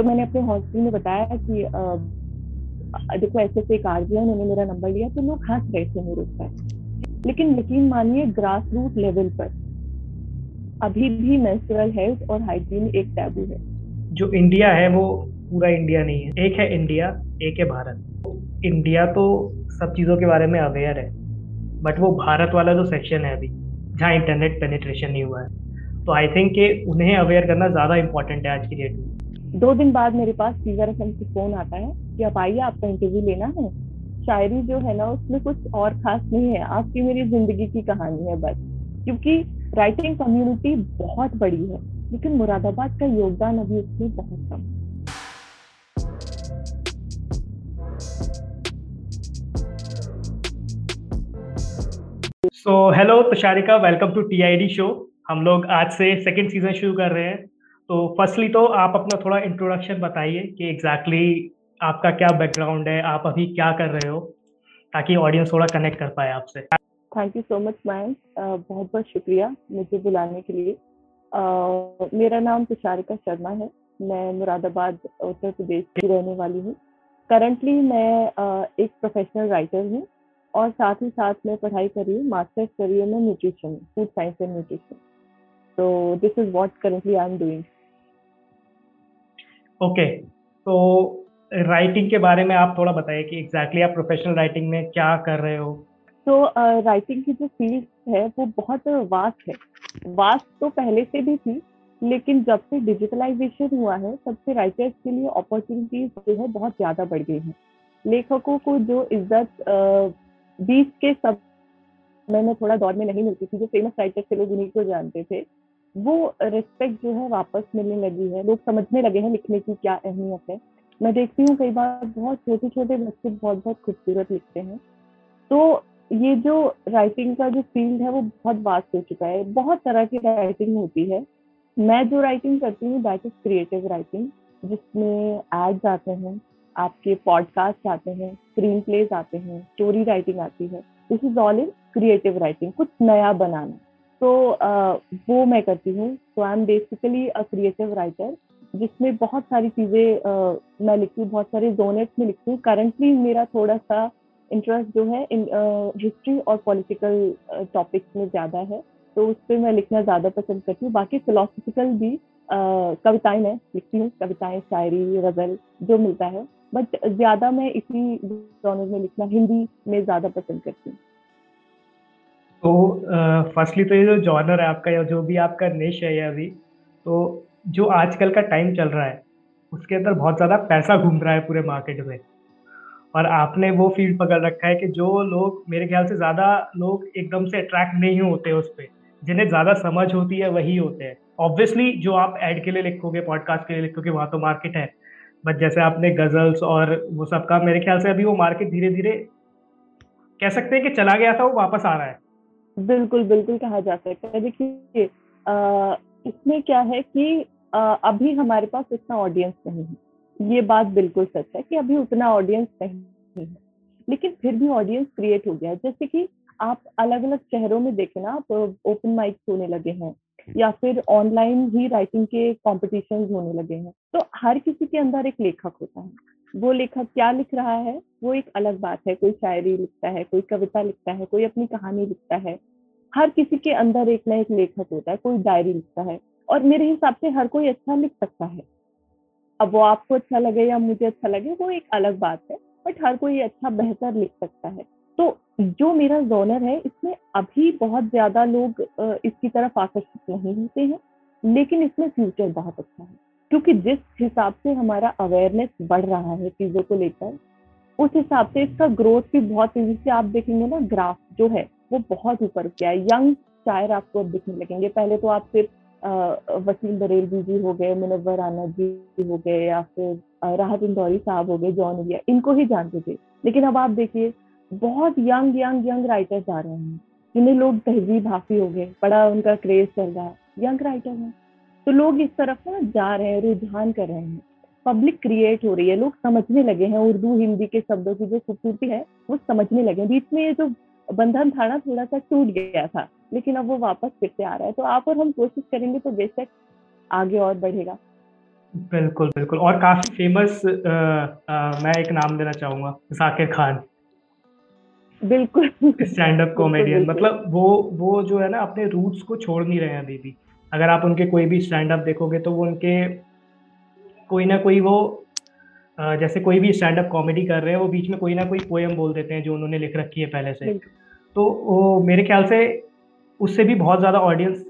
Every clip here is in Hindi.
तो मैंने अपने हॉस्टल में बताया कि देखो ऐसे ऐसे एक आरजी उन्होंने मेरा नंबर लिया तो लोग हंस रहे थे मेरे ऊपर लेकिन यकीन मानिए ग्रास रूट लेवल पर अभी भी मेंस्ट्रुअल हेल्थ और हाइजीन एक टैबू है। जो इंडिया है, वो पूरा इंडिया नहीं है। एक है इंडिया एक है भारत। इंडिया तो सब चीज़ों के बारे में अवेयर है बट वो भारत वाला जो सेक्शन है अभी, जहाँ इंटरनेट पेनिट्रेशन नहीं हुआ है। तो आई थिंक कि उन्हें अवेयर करना ज़्यादा इंपॉर्टेंट है आज की डेट में। दो दिन बाद मेरे पास फीवर एफ़ से फ़ोन आता है कि आप आइए, आपका इंटरव्यू लेना है। शायरी जो है ना, उसमें कुछ और खास नहीं है। आपकी मेरी ज़िंदगी की कहानी है बस। क्योंकि राइटिंग कम्युनिटी बहुत बड़ी है, लेकिन मुरादाबाद का योगदान अभी उसमें बहुत कम है। So hello Tusharika welcome to TID show हम लोग आज से सेकंड सीज़न शुरू कर रहे हैं। तो फर्स्टली तो आप अपना थोड़ा इंट्रोडक्शन बताइए कि एग्जैक्टली exactly आपका क्या बैकग्राउंड है आप अभी क्या कर रहे हो ताकि ऑडियंस थोड़ा कनेक्ट कर पाए आपसे। Thank you so much ma'am बहुत बहुत शुक्रिया मुझे बुलाने के लिए। Uh, मेरा नाम तुषारिका शर्मा है। मैं मुरादाबाद उत्तर प्रदेश की रहने वाली हूँ। करंटली मैं uh, एक प्रोफेशनल राइटर हूँ और साथ ही साथ मैं पढ़ाई कर रही हूँ मास्टर्स कर रही हूँ मैं nutrition food science and nutrition तो this is what currently I am doing okay तो राइटिंग के बारे में आप थोड़ा बताइए कि एग्जैक्टली आप प्रोफेशनल राइटिंग में क्या कर रहे हो? तो राइटिंग की जो फ़ील्ड है, वो बहुत वास्ट है। वास्ट तो पहले से भी थी, लेकिन जब से डिजिटलाइजेशन हुआ है, तब से राइटर्स के लिए अपॉर्चुनिटीज़ जो है, बहुत ज़्यादा बढ़ गई हैं। लेखकों को जो इज़्ज़त बीस के सब मैंने थोड़ा दौर में नहीं मिलती थी, जो फ़ेमस राइटर्स थे, लोग उन्हीं को जानते थे। वो रिस्पेक्ट जो है वापस मिलने लगी है। लोग समझने लगे हैं लिखने की क्या अहमियत है। मैं देखती हूँ कई बार बहुत छोटे छोटे बच्चे बहुत बहुत खूबसूरत लिखते हैं। तो ये जो राइटिंग का जो फ़ील्ड है वो बहुत वास्ट हो चुका है। बहुत तरह की राइटिंग होती है। मैं जो राइटिंग करती हूँ दैट इज़ क्रिएटिव राइटिंग जिसमें एड्स आते हैं, आपके पॉडकास्ट आते हैं स्क्रीन प्लेज आते हैं स्टोरी राइटिंग आती है। This is all in creative writing कुछ नया बनाना। तो uh, वो मैं करती हूँ। तो I am basically a creative writer जिसमें बहुत सारी चीज़ें मैं लिखती हूँ बहुत सारे जोनेट्स में लिखती हूँ। करंटली मेरा थोड़ा सा इंटरेस्ट जो है इन हिस्ट्री और पॉलिटिकल टॉपिक्स में ज़्यादा है। तो उस पर मैं लिखना ज़्यादा पसंद करती हूँ। बाकी फिलोसफिकल भी कविताएँ मैं लिखती हूँ। कविताएँ शायरी गज़ल जो मिलता है। बट ज़्यादा मैं इसी जॉनर में लिखना हिंदी में ज़्यादा पसंद करती हूँ। तो फर्स्टली तो ये जो जॉनर है आपका या जो भी आपका निश है अभी तो जो आजकल का टाइम चल रहा है, उसके अंदर बहुत ज़्यादा पैसा घूम रहा है पूरे मार्केट में। और आपने वो फ़ील्ड पकड़ रखा है कि जो लोग, मेरे ख्याल से ज़्यादा लोग एकदम से अट्रैक्ट नहीं होते उस पर जिन्हें ज़्यादा समझ होती है, वही होते हैं। ऑब्वियसली जो आप एड के लिए लिखोगे पॉडकास्ट के लिए लिखोगे, वहाँ तो मार्केट है। बट जैसे आपने गजल्स और वो सब का, मेरे ख्याल से अभी वो मार्केट धीरे धीरे कह सकते हैं कि चला गया था, वो वापस आ रहा है। बिल्कुल बिल्कुल कहा जा सकता है। देखिए इसमें क्या है कि आ, अभी हमारे पास इतना ऑडियंस नहीं है। ये बात बिल्कुल सच है कि अभी उतना ऑडियंस नहीं है। लेकिन फिर भी ऑडियंस क्रिएट हो गया है। जैसे कि आप अलग अलग शहरों में देखें ना आप ओपन माइक होने लगे हैं या फिर ऑनलाइन ही राइटिंग के कॉम्पिटिशन होने लगे हैं। तो हर किसी के अंदर एक लेखक होता है। वो लेखक क्या लिख रहा है, वो एक अलग बात है। कोई शायरी लिखता है, कोई कविता लिखता है, कोई अपनी कहानी लिखता है। हर किसी के अंदर एक ना एक लेखक होता है, कोई डायरी लिखता है और मेरे हिसाब से हर कोई अच्छा लिख सकता है। अब वो आपको अच्छा लगे या मुझे अच्छा लगे, वो एक अलग बात है, बट हर कोई अच्छा बेहतर लिख सकता है। तो जो मेरा जोनर है, इसमें अभी बहुत ज़्यादा लोग इसकी तरफ़ आकर्षित नहीं होते हैं, लेकिन इसमें फ्यूचर बहुत अच्छा है। क्योंकि जिस हिसाब से हमारा अवेयरनेस बढ़ रहा है चीज़ों को लेकर, उस हिसाब से इसका ग्रोथ भी बहुत तेज़ी से आप देखेंगे ना ग्राफ जो है, वो बहुत ऊपर गया है। यंग शायर आपको अब दिखने लगेंगे। पहले तो आप सिर्फ़ वसीम बरेलवी जी हो गए मुनवर राना जी हो गए, या फिर राहत इंदौरी साहब हो गए, जॉन इंडिया इनको ही जानते थे। लेकिन अब आप देखिए, बहुत यंग यंग यंग राइटर्स आ रहे हैं, जिन्हें लोग तहजीब हाफी हो गए, बड़ा उनका क्रेज चल रहा है। यंग राइटर हैं। तो लोग इस तरफ़ ना जा रहे हैं रुझान कर रहे हैं। पब्लिक क्रिएट हो रही है लोग समझने लगे हैं। उर्दू हिंदी के शब्दों की जो खूबसूरती है वो समझने लगे बीच में ये जो बंधन था ना थोड़ा सा टूट गया था लेकिन अब वो वापस फिर से आ रहा है। तो आप और हम कोशिश करेंगे तो बेशक आगे और बढ़ेगा। बिल्कुल बिल्कुल। और काफ़ी फ़ेमस आ, आ, मैं एक नाम देना चाहूँगा जाकिर खान। बिल्कुल। स्टैंड अप कॉमेडियन मतलब वो वो जो है ना अपने रूट्स को छोड़ नहीं रहे हैं अभी भी। अगर आप उनके कोई भी स्टैंड अप देखोगे तो वो उनके कोई ना कोई वो जैसे कोई भी स्टैंड अप कॉमेडी कर रहे हैं वो बीच में कोई ना कोई पोएम बोल देते हैं जो उन्होंने लिख रखी है पहले से। तो वो मेरे ख्याल से उससे भी बहुत ज़्यादा ऑडियंस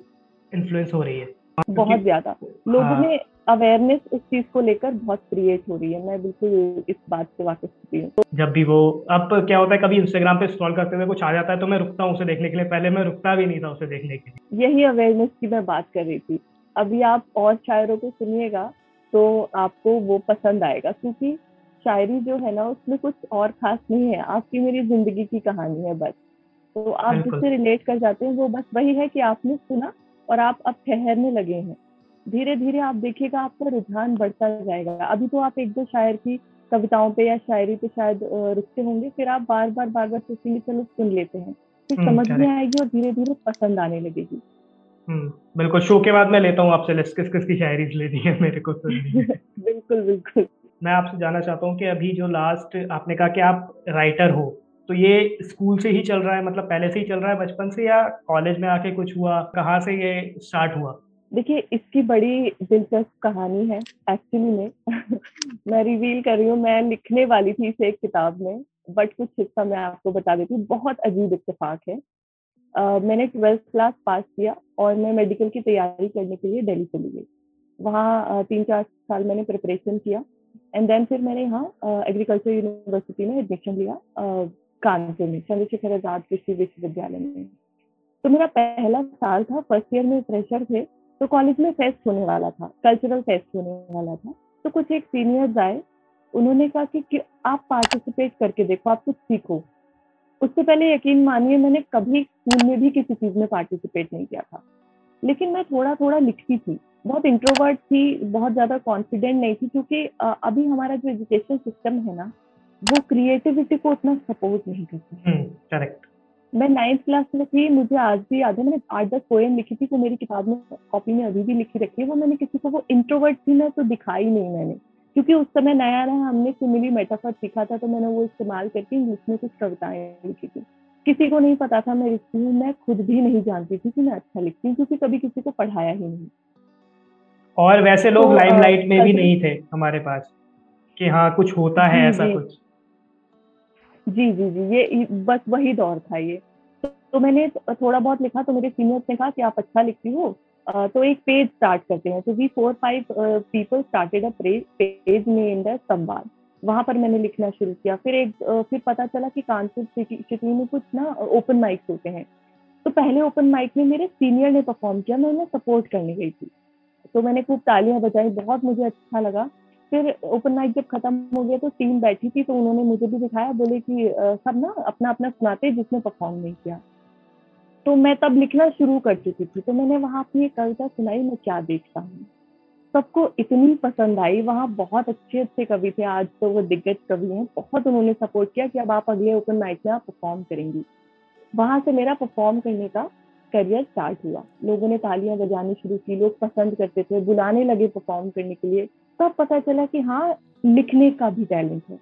इन्फ्लुएंस हो रही है। बहुत ज़्यादा। लोगों ने में अवेयरनेस उस चीज़ को लेकर बहुत क्रिएट हो रही है। मैं बिल्कुल इस बात से वाकिफ हूँ। तो जब भी वो अब क्या होता है कभी इंस्टाग्राम पे स्क्रॉल करते हुए कुछ आ जाता है तो मैं रुकता हूँ उसे देखने के लिए। पहले मैं रुकता भी नहीं था उसे देखने के लिए। यही अवेयरनेस की मैं बात कर रही थी। अभी आप और शायरों को सुनिएगा तो आपको वो पसंद आएगा क्योंकि शायरी जो है ना उसमें कुछ और खास नहीं है। आपकी मेरी ज़िंदगी की कहानी है बस। तो आप जिससे रिलेट कर जाते हैं वो बस वही है कि आपने सुना और आप अब ठहरने लगे हैं। धीरे धीरे आप देखिएगा आपका रुझान बढ़ता जाएगा। अभी तो आप एक दो शायर की कविताओं पे या शायरी पे शायद रुकते होंगे फिर आप बार बार बार बार सोचेंगे चलो सुन लेते हैं। फिर हम्म, समझ में आएगी और धीरे धीरे पसंद आने लगेगी। हम्म, बिल्कुल शो के बाद मैं लेता हूँ आपसे लिस्ट किस किस की शायरी लेनी है मेरे को बिल्कुल बिल्कुल। मैं आपसे जानना चाहता हूँ कि अभी जो लास्ट आपने कहा कि आप राइटर हो तो ये स्कूल से ही चल रहा है मतलब पहले से ही चल रहा है बचपन से या कॉलेज में आके कुछ हुआ कहाँ से ये स्टार्ट हुआ? देखिए इसकी बड़ी दिलचस्प कहानी है। एक्चुअली में मैं रिवील कर रही हूँ मैं लिखने वाली थी इसे एक किताब में बट कुछ हिस्सा मैं आपको बता देती हूँ। बहुत अजीब इतफाक है। uh, मैंने ट्वेल्थ क्लास पास किया और मैं मेडिकल की तैयारी करने के लिए दिल्ली चली गई। वहाँ तीन चार साल मैंने प्रिपरेशन किया एंड देन फिर मैंने यहाँ एग्रीकल्चर यूनिवर्सिटी में एडमिशन लिया कानपुर में चंद्रशेखर आज़ाद कृषि विश्वविद्यालय में। तो मेरा पहला साल था फ़र्स्ट ईयर में प्रेशर थे। तो कॉलेज में फेस्ट होने वाला था कल्चरल फेस्ट होने वाला था। तो कुछ एक सीनियर्स आए उन्होंने कहा कि, कि आप पार्टिसिपेट करके देखो आप कुछ सीखो। उससे पहले यकीन मानिए मैंने कभी स्कूल में भी किसी चीज़ में पार्टिसिपेट नहीं किया था। लेकिन मैं थोड़ा थोड़ा लिखती थी। बहुत इंट्रोवर्ट थी बहुत ज़्यादा कॉन्फिडेंट नहीं थी क्योंकि अभी हमारा जो एजुकेशन सिस्टम है ना वो क्रिएटिविटी को उतना सपोर्ट नहीं करता। करेक्ट हम्म, मैं नाइन्थ क्लास में थी मुझे आज भी याद है मैंने आठ दस पोएम लिखी थी वो मेरी किताब में कॉपी में अभी भी लिखी रखी है वो मैंने किसी को वो इंट्रोवर्ट थी मैं तो दिखाई नहीं मैंने। क्योंकि उस समय नया नया हमने सिमिली मेटाफर सीखा था तो मैंने वो इस्तेमाल करके इंग्लिश में कुछ कविताएँ लिखी थी। किसी को नहीं पता था मैं लिखती हूँ मैं खुद भी नहीं जानती थी कि मैं अच्छा लिखती हूँ क्योंकि कभी किसी को पढ़ाया ही नहीं। और वैसे लोग तो, लाइमलाइट में भी नहीं थे हमारे पास कि हाँ कुछ होता है ऐसा कुछ। जी जी जी, ये बस वही दौर था ये। तो मैंने थोड़ा बहुत लिखा तो मेरे सीनियर्स ने कहा कि आप अच्छा लिखती हो। तो एक पेज स्टार्ट करते हैं। तो we four five people started a page में इन द संवाद वहाँ पर मैंने लिखना शुरू किया। फिर एक फिर पता चला कि कानपुर सिटी में कुछ ना ओपन माइक्स होते हैं। तो पहले ओपन माइक में मेरे सीनियर ने परफॉर्म किया, मैं उन्हें सपोर्ट करने गई थी। तो मैंने खूब तालियाँ बजाई, बहुत मुझे अच्छा लगा। फिर ओपन माइक जब खत्म हो गया तो टीम बैठी थी तो उन्होंने मुझे भी दिखाया, बोले कि सब ना अपना अपना सुनाते जिसने परफॉर्म नहीं किया। तो मैं तब लिखना शुरू कर चुकी थी तो मैंने वहाँ अपनी कविता सुनाई, मैं क्या देखता हूँ? सबको इतनी पसंद आई, वहाँ बहुत अच्छे अच्छे कवि थे, आज तो वो दिग्गज कवि हैं, बहुत उन्होंने सपोर्ट किया कि अब आप अगले ओपन माइक में आप परफॉर्म करेंगी। वहाँ से मेरा परफॉर्म करने का करियर स्टार्ट हुआ। लोगों ने तालियाँ बजानी शुरू की, लोग पसंद करते थे, बुलाने लगे परफॉर्म करने के लिए। तब पता चला कि हाँ लिखने का भी टैलेंट है।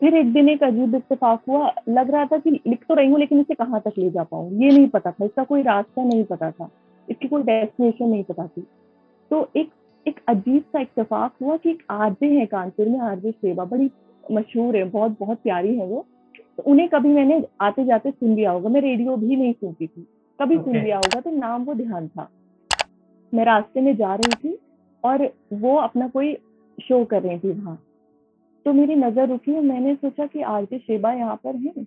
फिर एक दिन एक अजीब इत्तेफाक हुआ। लग रहा था कि लिख तो रही हूँ लेकिन इसे कहाँ तक ले जा पाऊँ? ये नहीं पता था। इसका कोई रास्ता नहीं पता था। इसकी कोई डेस्टिनेशन नहीं पता थी। तो एक एक अजीब सा इत्तेफाक हुआ कि एक आरजे है कानपुर में आरजे सेवा। बड़ी मशहूर है बहुत बहुत प्यारी है वो। तो उन्हें कभी मैंने आते जाते सुन लिया होगा। मैं रेडियो भी नहीं सुनती थी। कभी okay. सुन लिया होगा तो नाम वो ध्यान था। मैं रास्ते में जा रही थी। और वो अपना कोई शो कर रही थी वहाँ। तो मेरी नज़र रुकी और मैंने सोचा कि आरती शेबा यहाँ पर है।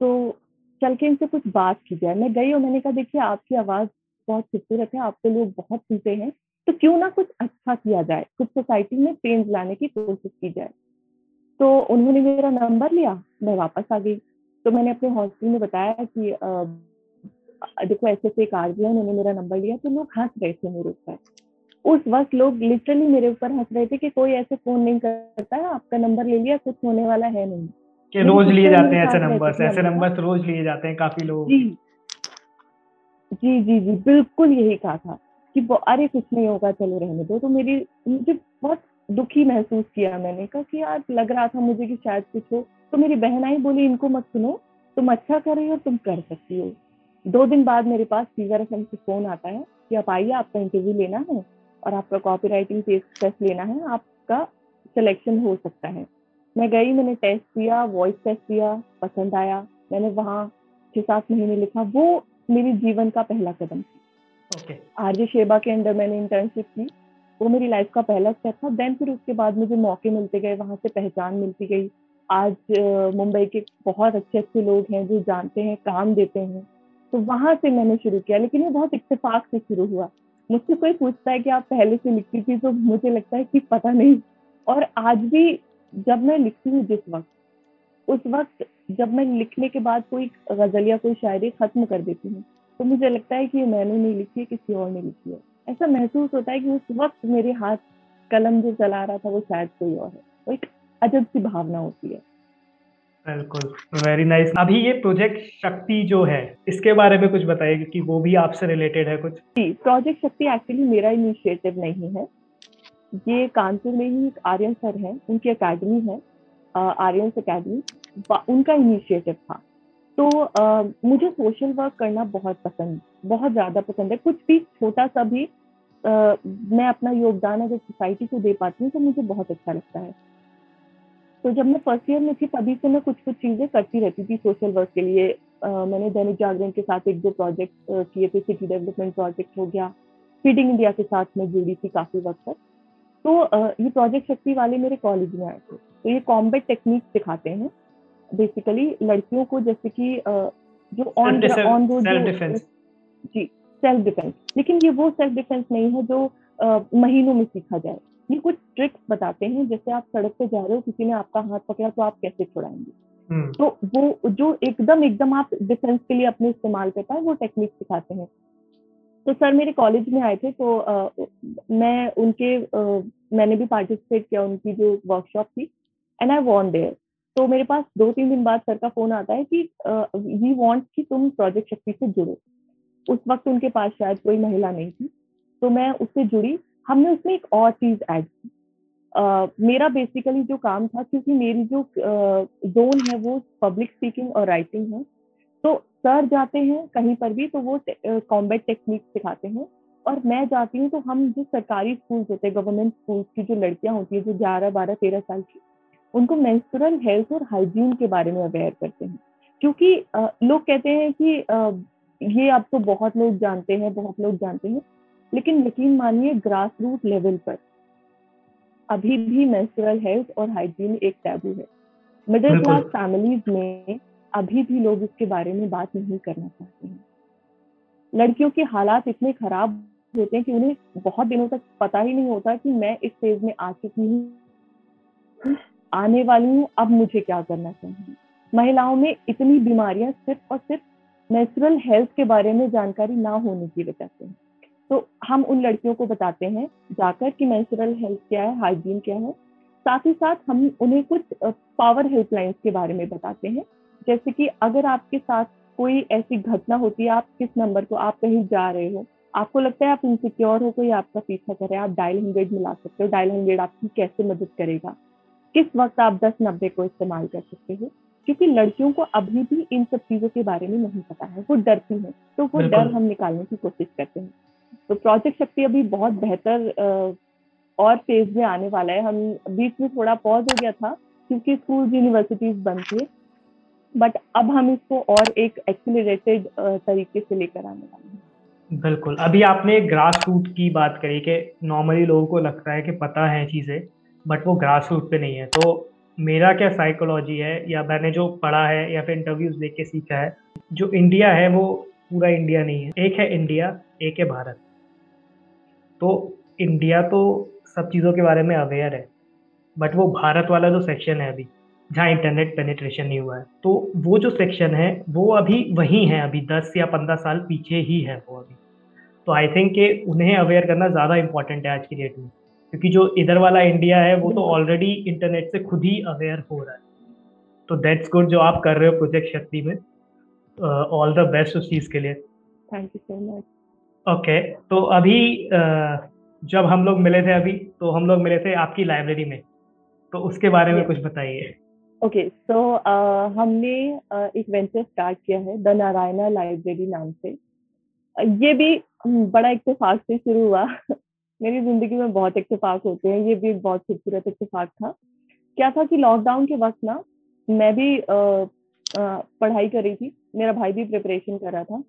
तो चल के इनसे कुछ बात की जाए। मैं गई और मैंने कहा, देखिए, आपकी आवाज़ बहुत खूबसूरत है, आपके लोग बहुत सुनते हैं। तो क्यों ना कुछ अच्छा किया जाए? कुछ सोसाइटी में चेंज लाने की कोशिश की जाए। तो उन्होंने मेरा नंबर लिया, मैं वापस आ गई। तो मैंने अपने हॉस्टल में बताया कि देखो ऐसे ऐसे एक आरजी है, उन्होंने मेरा नंबर लिया। तो लोग हंस रहे थे मेरे ऊपर। उस वक्त लोग लिटरली मेरे ऊपर हंस रहे थे कि कोई ऐसे फ़ोन नहीं करता है आपका नंबर ले लिया कुछ होने वाला है नहीं। कि रोज लिए जाते हैं ऐसे नंबर ऐसे नंबर रोज लिए जाते हैं काफ़ी लोग। जी। जी जी जी बिल्कुल यही कहा था कि अरे कुछ नहीं होगा चलो रहने दो। तो मेरी मुझे बहुत दुखी महसूस किया मैंने कहा कि यार लग रहा था मुझे कि शायद कुछ हो। तो मेरी बहन आई बोली इनको मत सुनो तुम अच्छा कर रही हो तुम कर सकती हो। दो दिन बाद मेरे पास फीवर एफ़ से फ़ोन आता है कि आप आइए आपका इंटरव्यू लेना है। और आपका कॉपी राइटिंग टेस्ट लेना है आपका सिलेक्शन हो सकता है। मैं गई मैंने टेस्ट दिया वॉइस टेस्ट दिया पसंद आया मैंने वहाँ छः सात महीने लिखा वो मेरे जीवन का पहला कदम था। Okay. आरजे शेबा के अंदर मैंने इंटर्नशिप की वो मेरी लाइफ का पहला स्टेप था। देन फिर उसके बाद मुझे मौके मिलते गए वहाँ से पहचान मिलती गई। आज मुंबई के बहुत अच्छे अच्छे लोग हैं जो जानते हैं काम देते हैं। तो वहाँ से मैंने शुरू किया लेकिन ये बहुत इतफाक से शुरू हुआ। मुझसे कोई पूछता है कि आप पहले से लिखती थी तो मुझे लगता है कि पता नहीं। और आज भी जब मैं लिखती हूँ जिस वक्त, उस वक्त जब मैं लिखने के बाद कोई गज़ल या कोई शायरी खत्म कर देती हूँ तो मुझे लगता है कि मैंने नहीं लिखी है, किसी और ने लिखी है। ऐसा महसूस होता है कि उस वक्त मेरे हाथ कलम जो चला रहा था, वो शायद कोई और है। वो एक अजब सी भावना होती है। बिल्कुल वेरी नाइस. अभी ये प्रोजेक्ट शक्ति जो है इसके बारे में कुछ बताइए कि वो भी आपसे रिलेटेड है कुछ? जी प्रोजेक्ट शक्ति एक्चुअली मेरा इनिशिएटिव नहीं है। ये कानपुर में ही एक आर्यन सर है उनकी अकेडमी है आर्यन अकेडमी उनका इनिशिएटिव था। तो आ, मुझे सोशल वर्क करना बहुत पसंद बहुत ज़्यादा पसंद है। कुछ भी छोटा सा भी आ, मैं अपना योगदान अगर सोसाइटी को दे पाती हूँ तो मुझे बहुत अच्छा लगता है। तो जब मैं फ़र्स्ट ईयर में थी तभी से मैं कुछ कुछ चीज़ें करती रहती थी सोशल वर्क के लिए। आ, मैंने दैनिक जागरण के साथ एक दो प्रोजेक्ट किए थे सिटी डेवलपमेंट प्रोजेक्ट हो गया। फीडिंग इंडिया के साथ मैं जुड़ी थी काफ़ी वक्त तक। तो ये प्रोजेक्ट शक्ति वाले मेरे कॉलेज में आए थे। तो ये कॉम्बेट टेक्निक सिखाते हैं। बेसिकली लड़कियों को जैसे कि जो ऑन ऑन रोड जी सेल्फ डिफेंस लेकिन ये वो सेल्फ डिफेंस नहीं है जो महीनों में सीखा जाए। ये कुछ ट्रिक्स बताते हैं जैसे आप सड़क पे जा रहे हो किसी ने आपका हाथ पकड़ा तो आप कैसे छुड़ाएँगे? हम्म। तो वो जो एकदम एकदम आप डिफेंस के लिए अपने इस्तेमाल कर पाए वो टेक्निक सिखाते हैं। तो सर मेरे कॉलेज में आए थे तो आ, मैं उनके आ, मैंने भी पार्टिसिपेट किया उनकी जो वर्कशॉप थी एंड आई वॉन्ट देयर तो मेरे पास दो तीन दिन बाद सर का फ़ोन आता है कि वी वांट कि तुम प्रोजेक्ट शक्ति से जुड़ो। उस वक्त उनके पास शायद कोई महिला नहीं थी तो मैं उससे जुड़ी हमने उसमें एक और चीज़ ऐड की। मेरा बेसिकली जो काम था, क्योंकि मेरी जो जोन है वो पब्लिक स्पीकिंग और राइटिंग है तो सर जाते हैं कहीं पर भी तो वो कॉम्बैट टेक्निक सिखाते हैं। और मैं जाती हूँ तो हम जो सरकारी स्कूल होते हैं गवर्नमेंट स्कूल की जो लड़कियाँ होती हैं, जो ग्यारह, बारह, तेरह साल की, उनको मेंस्ट्रुअल हेल्थ और हाइजीन के बारे में अवेयर करते हैं। क्योंकि लोग कहते हैं कि ये अब तो बहुत लोग जानते हैं, बहुत लोग जानते हैं। लेकिन यकीन मानिए ग्रास रूट लेवल पर। अभी भी मेंस्ट्रुअल हेल्थ और हाइजीन एक टैबू है। मिडिल क्लास फैमिलीज़ में अभी भी लोग इसके बारे में बात नहीं करना चाहते हैं। लड़कियों के हालात इतने खराब होते हैं कि उन्हें बहुत दिनों तक पता ही नहीं होता कि मैं इस फ़ेज़ में आ चुकी हूँ। आने वाली हूँ अब मुझे क्या करना चाहिए? महिलाओं में इतनी बीमारियाँ सिर्फ़ और सिर्फ़ नेचुरल हेल्थ के बारे में जानकारी ना होने की वजह से तो हम उन लड़कियों को बताते हैं जाकर कि नेचुरल हेल्थ क्या है हाइजीन क्या है। साथ ही साथ हम उन्हें कुछ पावर हेल्पलाइंस के बारे में बताते हैं। जैसे कि अगर आपके साथ कोई ऐसी घटना होती है आप किस नंबर को आप कहीं जा रहे हो आपको लगता है आप इनसिक्योर हो कोई आपका पीछा करे आप डायल हंड्रेड मिला सकते हो डायल हंड्रेड आपकी कैसे मदद करेगा? किस वक्त आप दस नब्बे को इस्तेमाल कर सकते हो? क्योंकि लड़कियों को अभी भी इन सब चीज़ों के बारे में नहीं पता है वो डरती हैं तो वो डर हम निकालने की कोशिश करते हैं। तो प्रोजेक्ट शक्ति अभी बहुत बेहतर और फ़ेज़ में आने वाला है। हम बीच में थोड़ा पॉज हो गया था क्योंकि स्कूल यूनिवर्सिटीज बंद थे। बट अब हम इसको और एक एक्सीलरेटेड तरीके से लेकर आने वाले हैं। बिल्कुल। अभी आपने ग्रास रूट की बात करी कि नॉर्मली लोगों को लगता है कि पता है चीज़ें बट वो ग्रास रूट पे नहीं है। तो मेरा क्या साइकोलॉजी है, या मैंने जो पढ़ा है, या फिर इंटरव्यूज़ देख के सीखा है, जो इंडिया है, वो पूरा इंडिया नहीं है। एक है इंडिया, एक है भारत। तो इंडिया तो सब चीज़ों के बारे में अवेयर है बट वो भारत वाला जो सेक्शन है अभी, जहाँ इंटरनेट पेनिट्रेशन नहीं हुआ है तो वो जो सेक्शन है, वो अभी वही है अभी, दस या पंद्रह साल पीछे ही है वो अभी। तो आई थिंक कि उन्हें अवेयर करना ज़्यादा इंपॉर्टेंट है आज की डेट में, क्योंकि जो इधर वाला इंडिया है, वो तो ऑलरेडी इंटरनेट से खुद ही अवेयर हो रहा है। तो दैट्स गुड जो आप कर रहे हो प्रोजेक्ट शक्ति में। ऑल द बेस्ट उस चीज़ के लिए। Thank you so much okay तो अभी जब हम लोग मिले थे अभी तो हम लोग मिले थे आपकी लाइब्रेरी में। तो उसके बारे में कुछ बताइए। ओके सो हमने uh, एक वेंचर स्टार्ट किया है द नारायणा लाइब्रेरी नाम से। ये भी बड़ा इत्तेफाक से शुरू हुआ। मेरी ज़िंदगी में बहुत इत्तेफाक होते हैं ये भी एक बहुत खूबसूरत इत्तेफाक था। क्या था कि लॉकडाउन के वक्त ना मैं भी पढ़ाई कर रही थी। मेरा भाई भी प्रिपरेशन कर रहा था।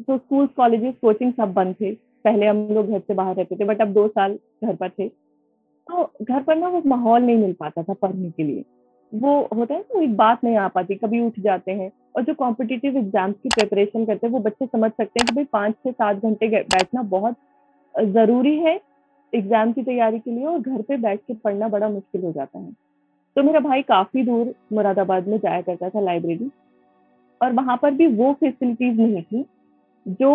तो स्कूल कॉलेजेस कोचिंग सब बंद थे। पहले हम लोग घर से बाहर रहते थे बट अब दो साल घर पर थे। तो घर पर ना वो माहौल नहीं मिल पाता था पढ़ने के लिए। वो होता है ना, एक बात नहीं आ पाती। कभी उठ जाते हैं और जो कॉम्पिटिटिव एग्ज़ाम्स की प्रिपरेशन करते हैं, वो बच्चे समझ सकते हैं कि भाई पाँच से सात घंटे बैठना बहुत ज़रूरी है एग्ज़ाम की तैयारी के लिए और घर पे बैठ के पढ़ना बड़ा मुश्किल हो जाता है। तो मेरा भाई काफ़ी दूर मुरादाबाद में जाया करता था लाइब्रेरी और वहाँ पर भी वो फैसिलिटीज़ नहीं थी जो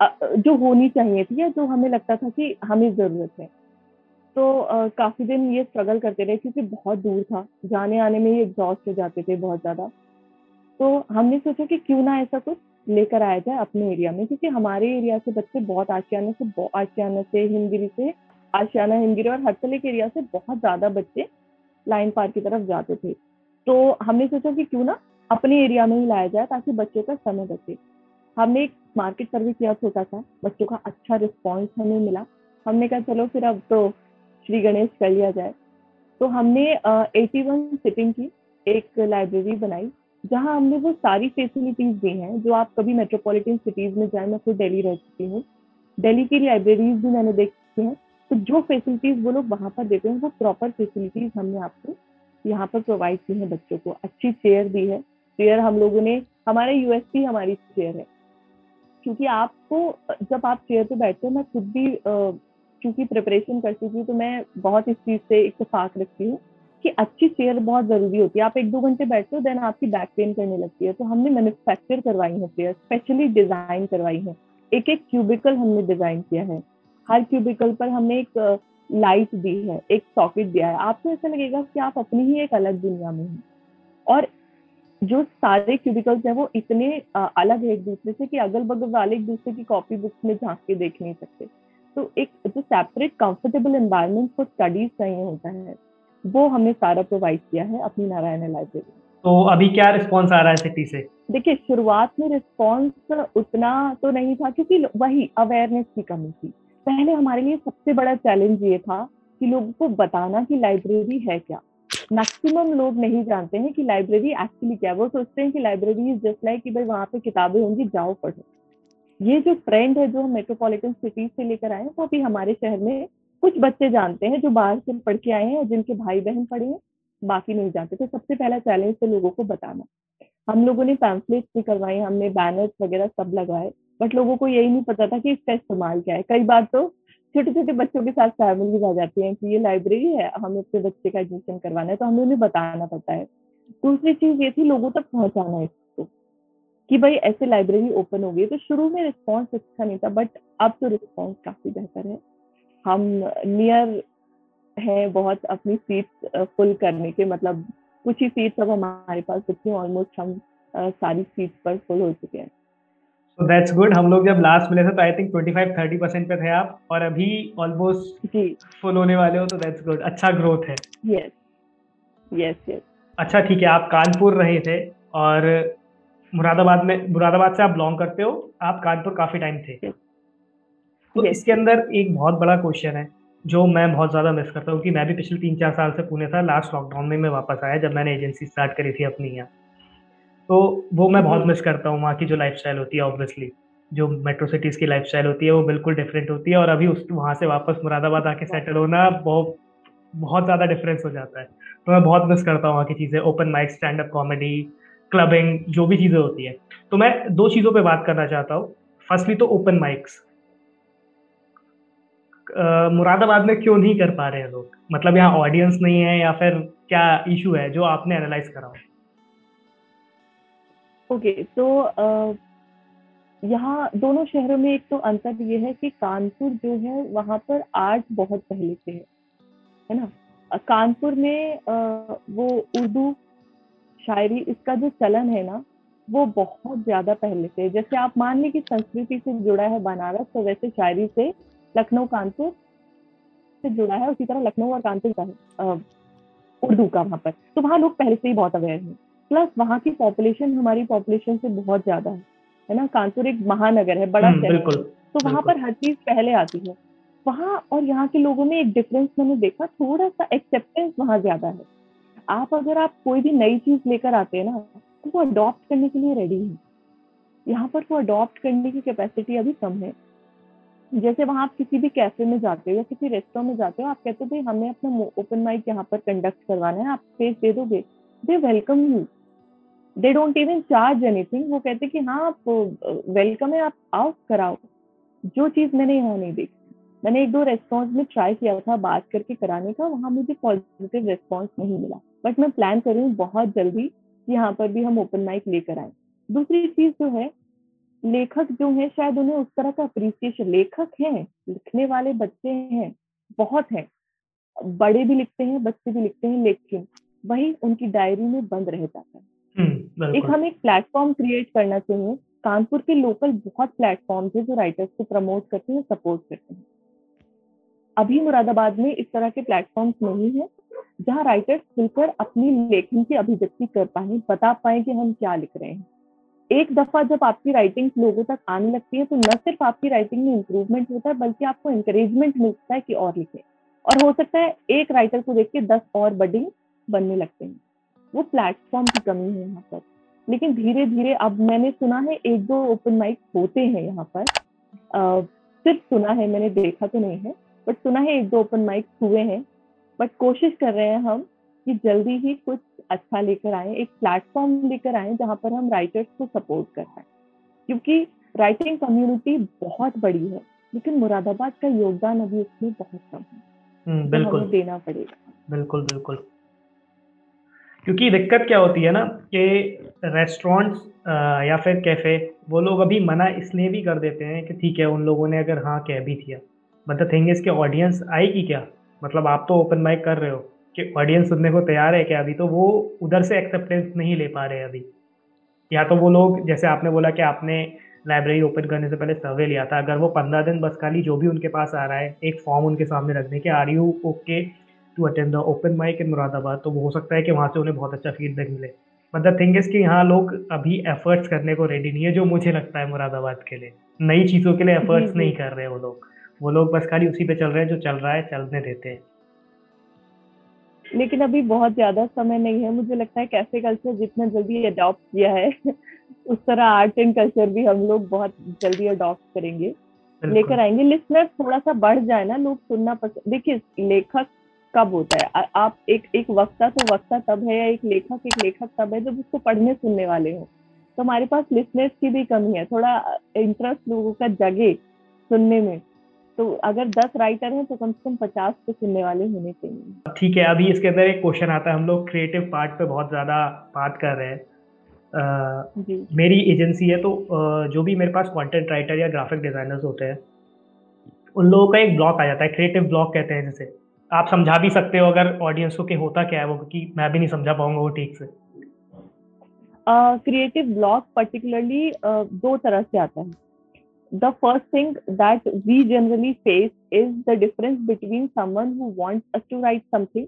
जो होनी चाहिए थी या जो हमें लगता था कि हमें ज़रूरत है। तो काफ़ी दिन ये स्ट्रगल करते रहे क्योंकि बहुत दूर था। जाने आने में ही एग्जॉस्ट हो जाते थे बहुत ज़्यादा। तो हमने सोचा कि क्यों ना ऐसा कुछ लेकर आया जाए अपने एरिया में क्योंकि हमारे एरिया से बच्चे बहुत आशियाना से आशियाना से हिंदगिरी से, आशियाना हिंदगिरी और हरतले के एरिया से बहुत ज़्यादा बच्चे लाइन पार्क की तरफ़ जाते थे। तो हमने सोचा कि क्यों ना अपने एरिया में ही लाया जाए ताकि बच्चों का समय बचे। हमने एक मार्केट सर्वे किया छोटा सा, बच्चों का अच्छा रिस्पॉन्स हमें मिला। हमने कहा, चलो फिर अब तो श्री गणेश कर लिया जाए। तो हमने एटी वन सिटिंग की एक लाइब्रेरी बनाई, जहाँ हमने वो सारी फैसिलिटीज़ दी हैं, जो आप कभी मेट्रोपॉलिटन सिटीज़ में जाए, मैं खुद दिल्ली रह चुकी हूँ। दिल्ली की लाइब्रेरीज भी मैंने देखी हैं। तो जो फैसिलिटीज़ वो लोग वहाँ पर देते हैं, वो प्रॉपर फैसिलिटीज़ हमने आपको यहाँ पर प्रोवाइड की है बच्चों को। अच्छी चेयर दी है। चेयर हम लोगों ने, हमारे यूएसपी हमारी चेयर है। क्योंकि आपको, जब आप चेयर पे बैठते हो, मैं खुद भी क्योंकि प्रिपरेशन करती थी तो मैं बहुत इस चीज़ से इतफाक रखती हूँ कि अच्छी चेयर बहुत ज़रूरी होती है। आप एक दो घंटे बैठते हो देन आपकी बैक पेन करने लगती है। तो हमने मैन्युफैक्चर करवाई है चेयर स्पेशली डिज़ाइन करवाई है। एक एक क्यूबिकल हमने डिज़ाइन किया है। हर क्यूबिकल पर हमने एक लाइट दी है एक सॉकेट दिया है। आपको ऐसा लगेगा कि आप अपनी ही एक अलग दुनिया में हैं। और जो सारे क्यूबिकल्स हैं वो इतने अलग है एक दूसरे से कि अगल बगल वाले एक दूसरे की कॉपी बुक्स में झाँक के देख नहीं सकते। तो एक जो separate comfortable environment for studies चाहिए होता है वो हमने सारा प्रोवाइड किया है अपनी नारायण लाइब्रेरी तो अभी क्या रिस्पॉन्स आ रहा है सिटी से? देखिए शुरुआत में रिस्पॉन्स उतना तो नहीं था क्योंकि वही अवेयरनेस की कमी थी। पहले हमारे लिए सबसे बड़ा चैलेंज ये था कि लोगों को बताना कि लाइब्रेरी है क्या। मैक्सिमम लोग नहीं जानते हैं कि लाइब्रेरी एक्चुअली क्या वो सोचते हैं कि लाइब्रेरी इज़ जस्ट लाइक कि भाई वहाँ पे किताबें होंगी, जाओ पढ़ो। ये जो ट्रेंड है, जो हम मेट्रोपॉलिटन सिटीज़ से लेकर आए हैं, वो भी हमारे शहर में कुछ बच्चे जानते हैं, जो बाहर से पढ़ के आए हैं जिनके भाई बहन पढ़े हैं, बाकी नहीं जानते। तो सबसे पहला चैलेंज तो लोगों को बताना। हम लोगों ने पैम्फलेट भी करवाए, हमने बैनर्स वगैरह सब लगाए। बट लोगों को यही नहीं पता था कि इसका इस्तेमाल क्या है। कई बार तो छोटे छोटे बच्चों के साथ फैमिली आ जाती है कि ये लाइब्रेरी है, हमें अपने बच्चे का एडमिशन करवाना है तो हमें उन्हें बताना पड़ता है। दूसरी चीज़ ये थी लोगों तक पहुंचाना इसको, कि भाई ऐसे लाइब्रेरी ओपन हो गई तो शुरू में रिस्पॉन्स अच्छा नहीं था बट अब तो रिस्पॉन्स काफ़ी बेहतर है। हम नियर है बहुत अपनी सीट फुल करने के मतलब कुछ ही सीट अब हमारे पास ऑलमोस्ट हम सारी सीट पर फुल हो चुके हैं। दैट्स गुड हम लोग जब लास्ट मिले थे तो आई थिंक 25 30 परसेंट पे थे आप। और अभी ऑलमोस्ट फुल होने वाले हो तो दैट्स गुड अच्छा ग्रोथ है। यस यस यस अच्छा ठीक है आप कानपुर रहे थे और मुरादाबाद में मुरादाबाद से आप बिलोंग करते हो। आप कानपुर काफ़ी टाइम थे। Yes. तो yes. इसके अंदर एक बहुत बड़ा क्वेश्चन है जो मैं बहुत ज़्यादा मिस करता हूँ कि मैं भी पिछले तीन चार साल से पुणे था। लास्ट लॉकडाउन में मैं वापस आया जब मैंने एजेंसी स्टार्ट करी थी अपनी यहाँ। तो वो मैं बहुत मिस करता हूँ वहाँ की जो लाइफ होती है ऑब्वियसली जो मेट्रो सिटीज़ की लाइफ होती है, वो बिल्कुल डिफरेंट होती है और अभी उस, वहाँ से वापस मुरादाबाद आके सेटल होना बहुत बहुत ज़्यादा डिफरेंस हो जाता है। तो मैं बहुत मिस करता हूँ वहाँ की चीज़ें open mic stand up comedy clubbing जो भी चीज़ें होती है। तो मैं दो चीज़ों पे बात करना चाहता हूँ। फर्स्टली तो ओपन माइक्स मुरादाबाद में क्यों नहीं कर पा रहे हैं लोग? मतलब यहाँ ऑडियंस नहीं है या फिर क्या इशू है जो आपने एनालाइज करा ओके तो यहाँ दोनों शहरों में एक तो अंतर ये है कि कानपुर जो है वहाँ पर आर्ट बहुत पहले से है है ना? कानपुर में वो उर्दू शायरी इसका जो चलन है ना, वो बहुत ज़्यादा पहले से जैसे आप मान लें कि संस्कृति से जुड़ा है बनारस तो वैसे शायरी से लखनऊ, कानपुर से जुड़ा है, उसी तरह लखनऊ और कानपुर का है उर्दू का वहाँ पर। तो वहाँ लोग पहले से ही बहुत अवेयर हैं। प्लस वहाँ की पॉपुलेशन हमारी पॉपुलेशन से बहुत ज़्यादा है है ना? कानपुर एक महानगर है बड़ा हम्म, शहर है। तो वहाँ पर हर चीज़ पहले आती है। वहाँ और यहाँ के लोगों में एक डिफरेंस मैंने देखा थोड़ा सा एक्सेप्टेंस वहाँ ज़्यादा है। आप अगर आप कोई भी नई चीज़ लेकर आते हैं ना तो वो अडॉप्ट करने के लिए रेडी है। यहाँ पर वो अडॉप्ट करने की कैपेसिटी अभी कम है। जैसे वहाँ आप किसी भी कैफ़े में जाते हो या किसी रेस्टोरेंट में जाते हो आप कहते हो भाई हमें अपना ओपन माइक यहाँ पर कंडक्ट करवाना है आप स्पेस दे दोगे? They welcome you they don't even charge anything वो कहते कि हाँ आप वेलकम है, आप आओ कराओ। जो चीज़ मैंने यहाँ नहीं देखी। मैंने एक दो रेस्पॉन्स में ट्राई किया था, बात करके कराने का, वहाँ मुझे पॉजिटिव रेस्पॉन्स नहीं मिला। बट मैं प्लान कर रही हूँ बहुत जल्दी यहाँ पर भी हम ओपन माइक लेकर आए। दूसरी चीज़ जो है, लेखक जो है, शायद उन्हें उस तरह का अप्रिसिएशन लेखक हैं, लिखने वाले बच्चे हैं, बहुत हैं। बड़े भी लिखते हैं, बच्चे भी लिखते हैं, लेकिन वही उनकी डायरी में बंद रह जाता है। एक हम एक प्लेटफॉर्म क्रिएट करना चाहिए। कानपुर के लोकल बहुत प्लेटफॉर्म है जो राइटर्स को प्रमोट करते हैं सपोर्ट करते हैं। अभी मुरादाबाद में इस तरह के प्लेटफॉर्म्स नहीं है जहाँ राइटर्स खुलकर अपनी लेखन की अभिव्यक्ति कर पाए बता पाए कि हम क्या लिख रहे हैं। एक दफ़ा जब आपकी राइटिंग लोगों तक आने लगती है तो न सिर्फ़ आपकी राइटिंग में इम्प्रूवमेंट होता है बल्कि आपको इंकरेजमेंट मिलता है कि और लिखे। और हो सकता है एक राइटर को देख के दस और बडिंग बनने लगते हैं। वो प्लेटफॉर्म की कमी है यहाँ पर। लेकिन धीरे धीरे अब मैंने सुना है एक दो ओपन माइक होते हैं यहाँ पर। सिर्फ़ सुना है मैंने देखा तो नहीं है बट सुना है एक दो ओपन माइक हुए हैं। बट कोशिश कर रहे हैं हम कि जल्दी ही कुछ अच्छा लेकर आए एक प्लेटफॉर्म लेकर आए जहाँ पर हम राइटर्स को सपोर्ट कर पाए। क्योंकि राइटिंग कम्युनिटी बहुत बड़ी है लेकिन मुरादाबाद का योगदान अभी उसमें बहुत कम है। हम्म, तो बिल्कुल। देना पड़ेगा। बिल्कुल बिल्कुल। क्योंकि दिक्कत क्या होती है ना कि रेस्टोरेंट्स या फिर कैफ़े वो लोग अभी मना इसलिए भी कर देते हैं कि ठीक है, उन लोगों ने अगर हाँ कह भी दिया। द थिंग इसके ऑडियंस आएगी क्या? मतलब आप तो ओपन माइक कर रहे हो कि ऑडियंस सुनने को तैयार है क्या अभी? तो वो उधर से एक्सेप्टेंस नहीं ले पा रहे अभी। या तो वो लोग, जैसे आपने बोला कि आपने लाइब्रेरी ओपन करने से पहले सर्वे लिया था, अगर वो पंद्रह दिन बस खाली जो भी उनके पास आ रहा है, एक फॉर्म उनके सामने रखने के are you okay to attend the open mic in Moradabad तो वो हो सकता है कि वहाँ से उन्हें बहुत अच्छा फीडबैक मिले। बट द थिंग इज़ कि यहाँ लोग अभी एफर्ट्स करने को रेडी नहीं है जो मुझे लगता है मुरादाबाद के लिए। नई चीज़ों के लिए एफर्ट्स नहीं कर रहे वो लोग। वो लोग बस खाली उसी पे चल रहे हैं जो चल रहा है चलने देते हैं। लेकिन अभी बहुत ज़्यादा समय नहीं है। मुझे लगता है कैफ़े कल्चर जितना जल्दी अडॉप्ट किया है उस तरह आर्ट एंड कल्चर भी हम लोग बहुत जल्दी अडॉप्ट करेंगे। लेकर आएँगे। लिसनर थोड़ा सा बढ़ जाए ना लोग सुनना पसंद देखिए लेखक कब होता है? आप एक एक वक्ता तो वक्ता तब है या एक लेखक एक लेखक तब है जब उसको पढ़ने सुनने वाले हो? तो हमारे पास लिसनर्स की भी कमी है थोड़ा इंटरेस्ट लोगों का जगे सुनने में। तो अगर दस राइटर हैं तो कम से कम पचास तो सुनने वाले होने चाहिए। ठीक है अभी इसके अंदर एक क्वेश्चन आता है हम लोग क्रिएटिव पार्ट पे बहुत ज़्यादा बात कर रहे हैं। Uh, मेरी एजेंसी है तो uh, जो भी मेरे पास कंटेंट राइटर या ग्राफिक डिजाइनर्स होते हैं उन लोगों का एक ब्लॉक आ जाता है क्रिएटिव ब्लॉक कहते हैं जैसे। आप समझा भी सकते हो अगर ऑडियंस को कि होता क्या है वो क्योंकि मैं भी नहीं समझा पाऊँगा वो ठीक से। क्रिएटिव ब्लॉक पर्टिकुलरली दो तरह से आता है। The first thing that we generally face is the difference between someone who wants us to write something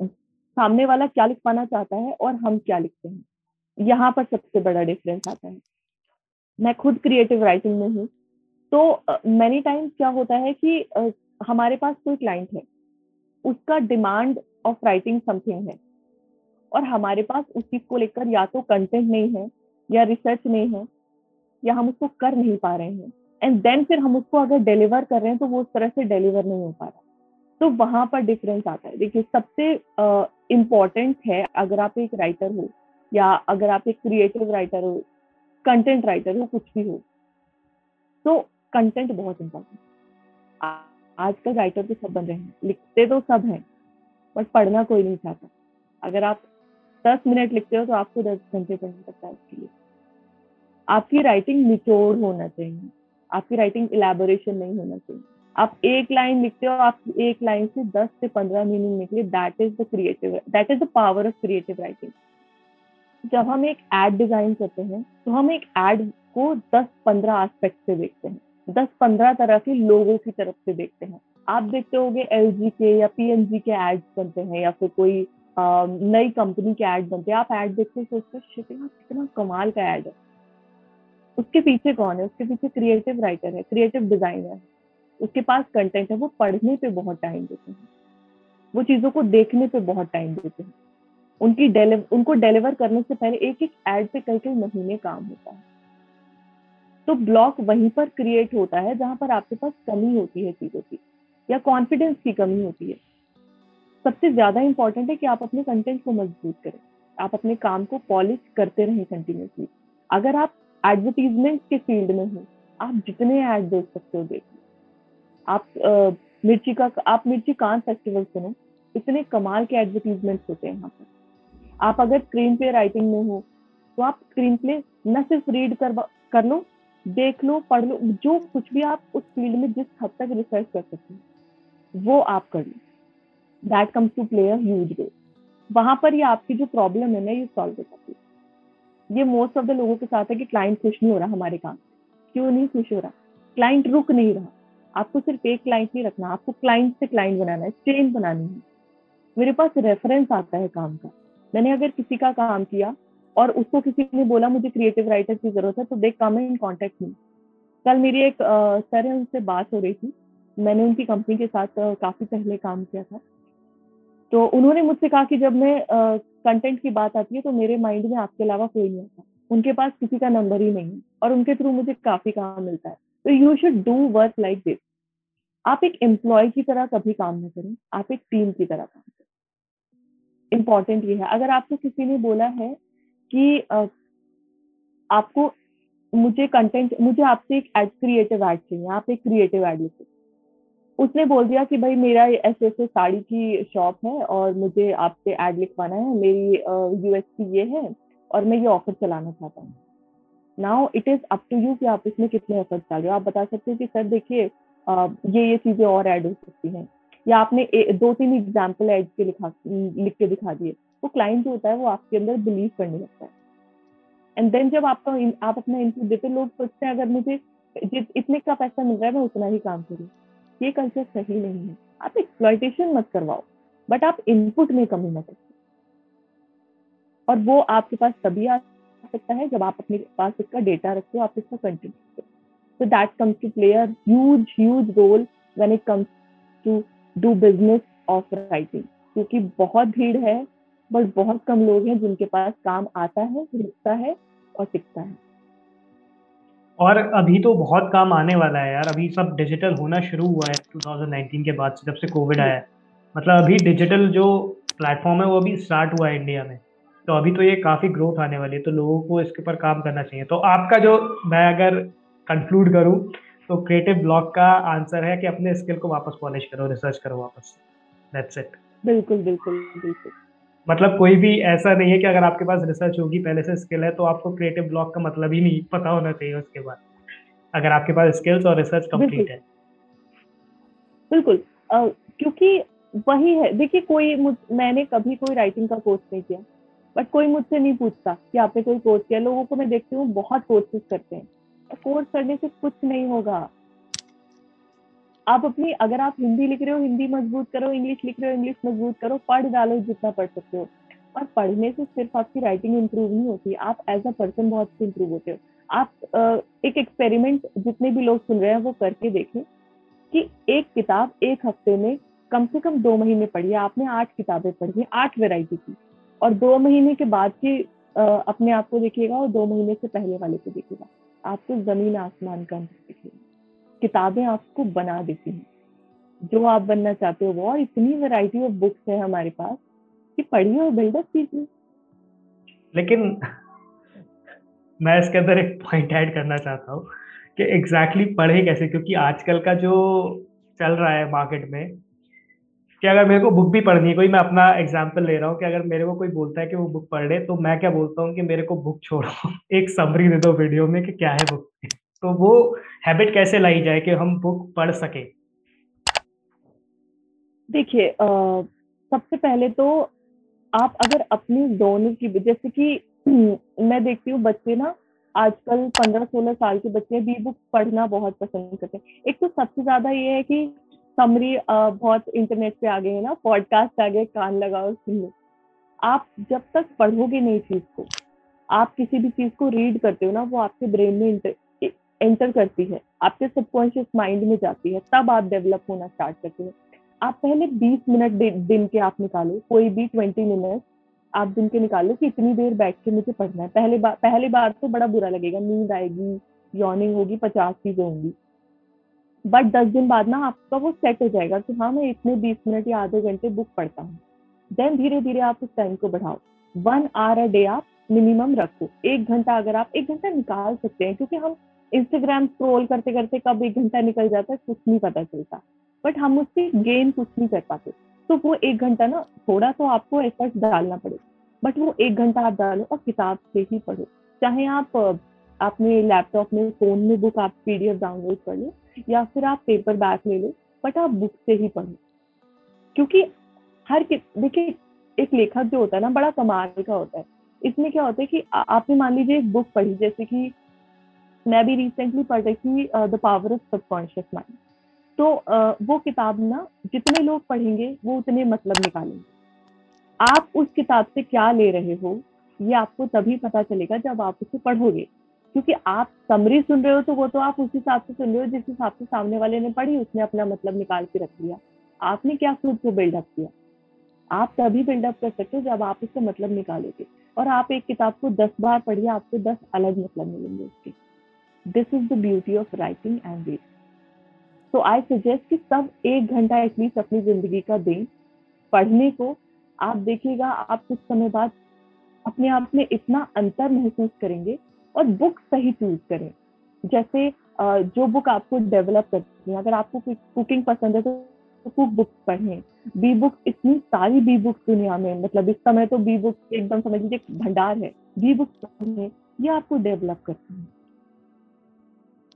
सामने वाला क्या लिख पाना चाहता है और हम क्या लिखते हैं। यहाँ पर सबसे बड़ा डिफरेंस आता है। मैं खुद क्रिएटिव राइटिंग में हूँ। तो मैनी uh, टाइम क्या होता है कि uh, हमारे पास कोई क्लाइंट है। उसका डिमांड ऑफ़ राइटिंग समथिंग है। और हमारे पास उस चीज़ को लेकर या तो कंटेंट नहीं है या रिसर्च नहीं है या हम उसको कर नहीं पा रहे हैं। एंड देन फिर हम उसको अगर डिलीवर कर रहे हैं तो वो उस तरह से डिलीवर नहीं हो पा रहा। तो वहाँ पर डिफरेंस आता है। देखिए सबसे इम्पोर्टेंट uh, है अगर आप एक राइटर हो या अगर आप एक क्रिएटिव राइटर हो कंटेंट राइटर हो कुछ भी हो तो कंटेंट बहुत इम्पोर्टेंट आजकल राइटर तो सब बन रहे हैं, लिखते तो सब हैं बट पढ़ना कोई नहीं चाहता। अगर आप दस मिनट लिखते हो तो आपको दस घंटे पढ़ना पड़ता है उसके लिए आपकी राइटिंग निचोड़ होना चाहिए। आपकी राइटिंग इलेबोरेशन नहीं होना चाहिए। आप एक लाइन लिखते हो, आप एक लाइन से दस से पंद्रह मीनिंग निकले that is the creative that is the power of creative writing जब हम एक एड डिज़ाइन करते हैं तो हम एक एड को 10-15 एस्पेक्ट से देखते हैं। 10-15 तरह के लोगों की तरफ़ से देखते हैं। आप देखते होंगे LG के या पी के एड्स बनते हैं या फिर कोई नई कंपनी के एड बनते हैं। आप एड देखते सोचते शिपिंग कितना कमाल का एड है। उसके पीछे कौन है? उसके पीछे क्रिएटिव राइटर है क्रिएटिव डिज़ाइनर है। उसके पास कंटेंट है, वो पढ़ने पे बहुत टाइम देते हैं। वो चीज़ों को देखने पे बहुत टाइम देते हैं। उनकी डेलिव उनको डिलीवर करने से पहले एक एक एड पे कई कई महीने काम होता है। तो ब्लॉक वहीं पर क्रिएट होता है जहाँ पर आपके पास कमी होती है चीज़ों की या कॉन्फिडेंस की कमी होती है। सबसे ज़्यादा इंपॉर्टेंट है कि आप अपने कंटेंट को मज़बूत करें। आप अपने काम को पॉलिश करते रहें कंटिन्यूसली अगर आप एडवर्टीजमेंट के फ़ील्ड में हो आप जितने एड देख सकते हो देख। आप आ, मिर्ची का आप मिर्ची कान फेस्टिवल सुनो इतने कमाल के एडवर्टीजमेंट होते हैं यहाँ पर। आप अगर स्क्रीन प्ले राइटिंग में हो तो आप स्क्रीन प्ले न सिर्फ़ रीड कर कर लो देख लो, पढ़ लो, जो कुछ भी आप उस फ़ील्ड में जिस हद तक रिसर्च कर सकते हैं, वो आप कर लो। That comes to play huge role वहाँ पर ये आपकी जो प्रॉब्लम है ना, ये सॉल्व हो जाती है। ये मोस्ट ऑफ़ द लोगों के साथ है कि क्लाइंट खुश नहीं हो रहा हमारे काम क्यों नहीं खुश हो रहा? क्लाइंट रुक नहीं रहा। आपको सिर्फ़ एक क्लाइंट नहीं रखना आपको क्लाइंट से क्लाइंट बनाना है चेन बनानी है। मेरे पास रेफरेंस आता है काम का। मैंने अगर किसी का काम किया और उसको किसी ने बोला, मुझे क्रिएटिव राइटर की ज़रूरत है तो दे कम इन कॉन्टेक्ट में कल मेरी एक सर है, उनसे बात हो रही थी। मैंने उनकी कंपनी के साथ काफ़ी पहले काम किया था। तो उन्होंने मुझसे कहा कि जब मैं कंटेंट की बात आती है तो मेरे माइंड में आपके अलावा कोई नहीं आता। उनके पास किसी का नंबर ही नहीं है और उनके थ्रू मुझे काफ़ी काम मिलता है। तो you should do work like this आप एक एम्प्लॉय की तरह कभी काम ना करें, आप एक टीम की तरह काम करें। इंपॉर्टेंट ये है। अगर आपको किसी ने बोला है कि आपको मुझे कंटेंट मुझे आपसे एक एड क्रिएटिव एड चाहिए आप एक क्रिएटिव एड लिखो। उसने बोल दिया कि भाई मेरा ऐसे ऐसे साड़ी की शॉप है और मुझे आपसे एड लिखवाना है मेरी यूएसपी ये है और मैं ये ऑफ़र चलाना चाहता हूँ। Now it is up to you कि आप इसमें कितने एफर्ट डाल रहे हो। आप बता सकते हो कि सर देखिए ये ये चीज़ें और ऐड हो सकती हैं। या आपने ए, दो तीन एग्ज़ाम्पल एड के लिखा लिख के दिखा दिए। वो क्लाइंट जो होता है वो आपके अंदर बिलीव करने लगता है। एंड देन जब आपका आप अपना इनपुट देते लोग सोचते हैं, अगर मुझे इतने का पैसा मिल रहा है, मैं उतना ही काम करूँ। ये कल्चर सही नहीं है। आप एक्सप्लॉयटेशन मत करवाओ बट आप इनपुट में कमी मत रखो और वो आपके पास तभी आ सकता है जब आप अपने पास इसका डेटा रखते हो, आप इसका कंटेंट रखते हो। So that comes to play a huge huge it comes to do business of writing, क्योंकि बहुत भीड़ है बट बहुत कम लोग हैं जिनके पास काम आता है रुकता है और टिकता है। और अभी तो बहुत काम आने वाला है यार। अभी सब डिजिटल होना शुरू हुआ है 2019 के बाद से जब से कोविड आया है। मतलब अभी डिजिटल जो प्लेटफॉर्म है वो अभी स्टार्ट हुआ है इंडिया में। तो अभी तो ये काफ़ी ग्रोथ आने वाली है तो लोगों को इसके ऊपर काम करना चाहिए। तो आपका जो मैं अगर कंक्लूड करूँ तो क्रिएटिव ब्लॉक का आंसर है कि अपने स्किल को वापस पॉलिश करो रिसर्च करो वापस। दैट्स इट बिल्कुल बिल्कुल बिल्कुल। मतलब कोई भी ऐसा नहीं है कि अगर आपके पास रिसर्च होगी पहले से स्किल है तो आपको क्रिएटिव ब्लॉक का मतलब ही नहीं पता होना चाहिए उसके बाद। अगर आपके पास स्किल्स और रिसर्च कंप्लीट है। बिल्कुल। क्योंकि वही है देखिए कोई मैंने कभी कोई राइटिंग का कोर्स नहीं किया बट कोई मुझसे नहीं पूछता कि आपने कोई कोर्स किया लोगों को मैं देखती हूँ बहुत कोर्सेज करते हैं। कोर्स करने से कुछ नहीं होगा। आप अपनी, अगर आप हिंदी लिख रहे हो, हिंदी मज़बूत करो इंग्लिश लिख रहे हो इंग्लिश मज़बूत करो, पढ़ डालो जितना पढ़ सकते हो। और पढ़ने से सिर्फ़ आपकी राइटिंग इंप्रूव नहीं होती, आप एज अ पर्सन बहुत इंप्रूव होते हो। आप एक एक्सपेरिमेंट जितने भी लोग सुन रहे हैं वो करके देखें कि एक किताब एक हफ़्ते में कम से कम दो महीने पढ़िए आपने आठ किताबें पढ़ी है, आठ वेराइटी की। और दो महीने के बाद की अपने आप को देखिएगा और दो महीने से पहले वाले को देखिएगा। आपको ज़मीन आसमान का अंतर दिखेगा। किताबें आपको बना देती हैं। जो आप बनना चाहते हो वो। और इतनी वैरायटी ऑफ़ बुक्स है हमारे पास कि पढ़िए और बिल्डअप कीजिए। लेकिन मैं इसके अंदर एक पॉइंट ऐड करना चाहता हूँ कि एग्जैक्टली exactly पढ़े कैसे? क्योंकि आजकल का जो चल रहा है मार्केट में, कि अगर मेरे को बुक भी पढ़नी है, कोई मैं अपना एग्ज़ाम्पल ले रहा हूँ कि अगर मेरे को कोई बोलता है कि वो बुक पढ़ ले तो मैं क्या बोलता हूँ कि मेरे को बुक छोड़ो। एक समरी दे दो वीडियो में कि क्या है बुक तो वो हैबिट कैसे लाई जाए कि हम बुक पढ़ सके? देखिए सबसे पहले तो आप अगर अपनी दोनों की, जैसे कि मैं देखती हूँ बच्चे ना, आजकल पंद्रह सोलह साल के बच्चे बी बुक पढ़ना बहुत पसंद करते हैं। एक तो सबसे ज़्यादा ये है कि समरी बहुत इंटरनेट पे आ गए है ना पॉडकास्ट आ गए कान लगाओ, सुन लो। आप जब तक पढ़ोगे नहीं चीज़ को, आप किसी भी चीज़ को रीड करते हो ना, वो आपके ब्रेन में एंटर करती है, आपके सबकॉन्शियस माइंड में जाती है, तब आप डेवलप होना स्टार्ट करते हो। आप पहले 20 मिनट दिन के आप निकालो, कोई भी 20 मिनट आप दिन के निकालो कि इतनी देर बैठ के मुझे पढ़ना है। पहले बार पहली बार तो बड़ा बुरा लगेगा, नींद आएगी यॉर्निंग होगी, पचास चीज़ें होंगी। बट दस दिन बाद ना आपका वो सेट हो जाएगा कि हाँ मैं इतने बीस मिनट या आधे घंटे बुक पढ़ता हूँ। देन धीरे धीरे आप उस टाइम को बढ़ाओ। वन आवर अ डे आप मिनिमम रखो। एक घंटा अगर आप, एक घंटा निकाल सकते हैं, क्योंकि हम इंस्टाग्राम स्क्रॉल करते करते कब एक घंटा निकल जाता है, कुछ नहीं पता चलता। बट हम उससे गेन कुछ नहीं कर पाते। तो वो एक घंटा ना, थोड़ा तो आपको एफर्ट डालना पड़े। बट वो एक घंटा आप डालो और किताब से ही पढ़ो। चाहे आप, अपने लैपटॉप में फ़ोन में बुक आप पीडीएफ डाउनलोड कर लो, या फिर आप पेपर बैक ले लो बट आप बुक से ही पढ़ो। क्योंकि हर देखिए, एक लेखक जो होता है ना, बड़ा कमाल का होता है। इसमें क्या होता है कि आपने मान लीजिए एक बुक पढ़ी, जैसे कि मैं भी रिसेंटली पढ़ रही थी the power of subconscious mind तो uh, वो किताब ना जितने लोग पढ़ेंगे वो उतने मतलब निकालेंगे। आप उस किताब से क्या ले रहे हो ये आपको तभी पता चलेगा जब आप उसे पढ़ोगे। क्योंकि आप समरी सुन रहे हो तो वो तो आप उस हिसाब से सुन रहे हो जिस हिसाब से सामने वाले ने पढ़ी उसने अपना मतलब निकाल के रख लिया। आपने क्या खुद को बिल्डअप किया? आप तभी बिल्डअप कर सकते हो जब आप उसका मतलब निकालोगे। और आप एक किताब को दस बार पढ़िए आपको दस अलग मतलब मिलेंगे उसके। This is the beauty of writing and read तो आई सजेस्ट कि सब एक घंटा एटलीस्ट अपनी ज़िंदगी का दें पढ़ने को, आप देखिएगा, आप कुछ समय बाद अपने आप में इतना अंतर महसूस करेंगे और बुक सही चूज़ करें। जैसे जो बुक आपको डेवलप करती है, अगर आपको कुकिंग पसंद है तो कुक बुक पढ़ें। बी बुक इतनी सारी बी बुक दुनिया में मतलब इस समय तो बी बुक एकदम समझ लीजिए, भंडार है। बी बुक पढ़ें, ये आपको डेवलप करती है।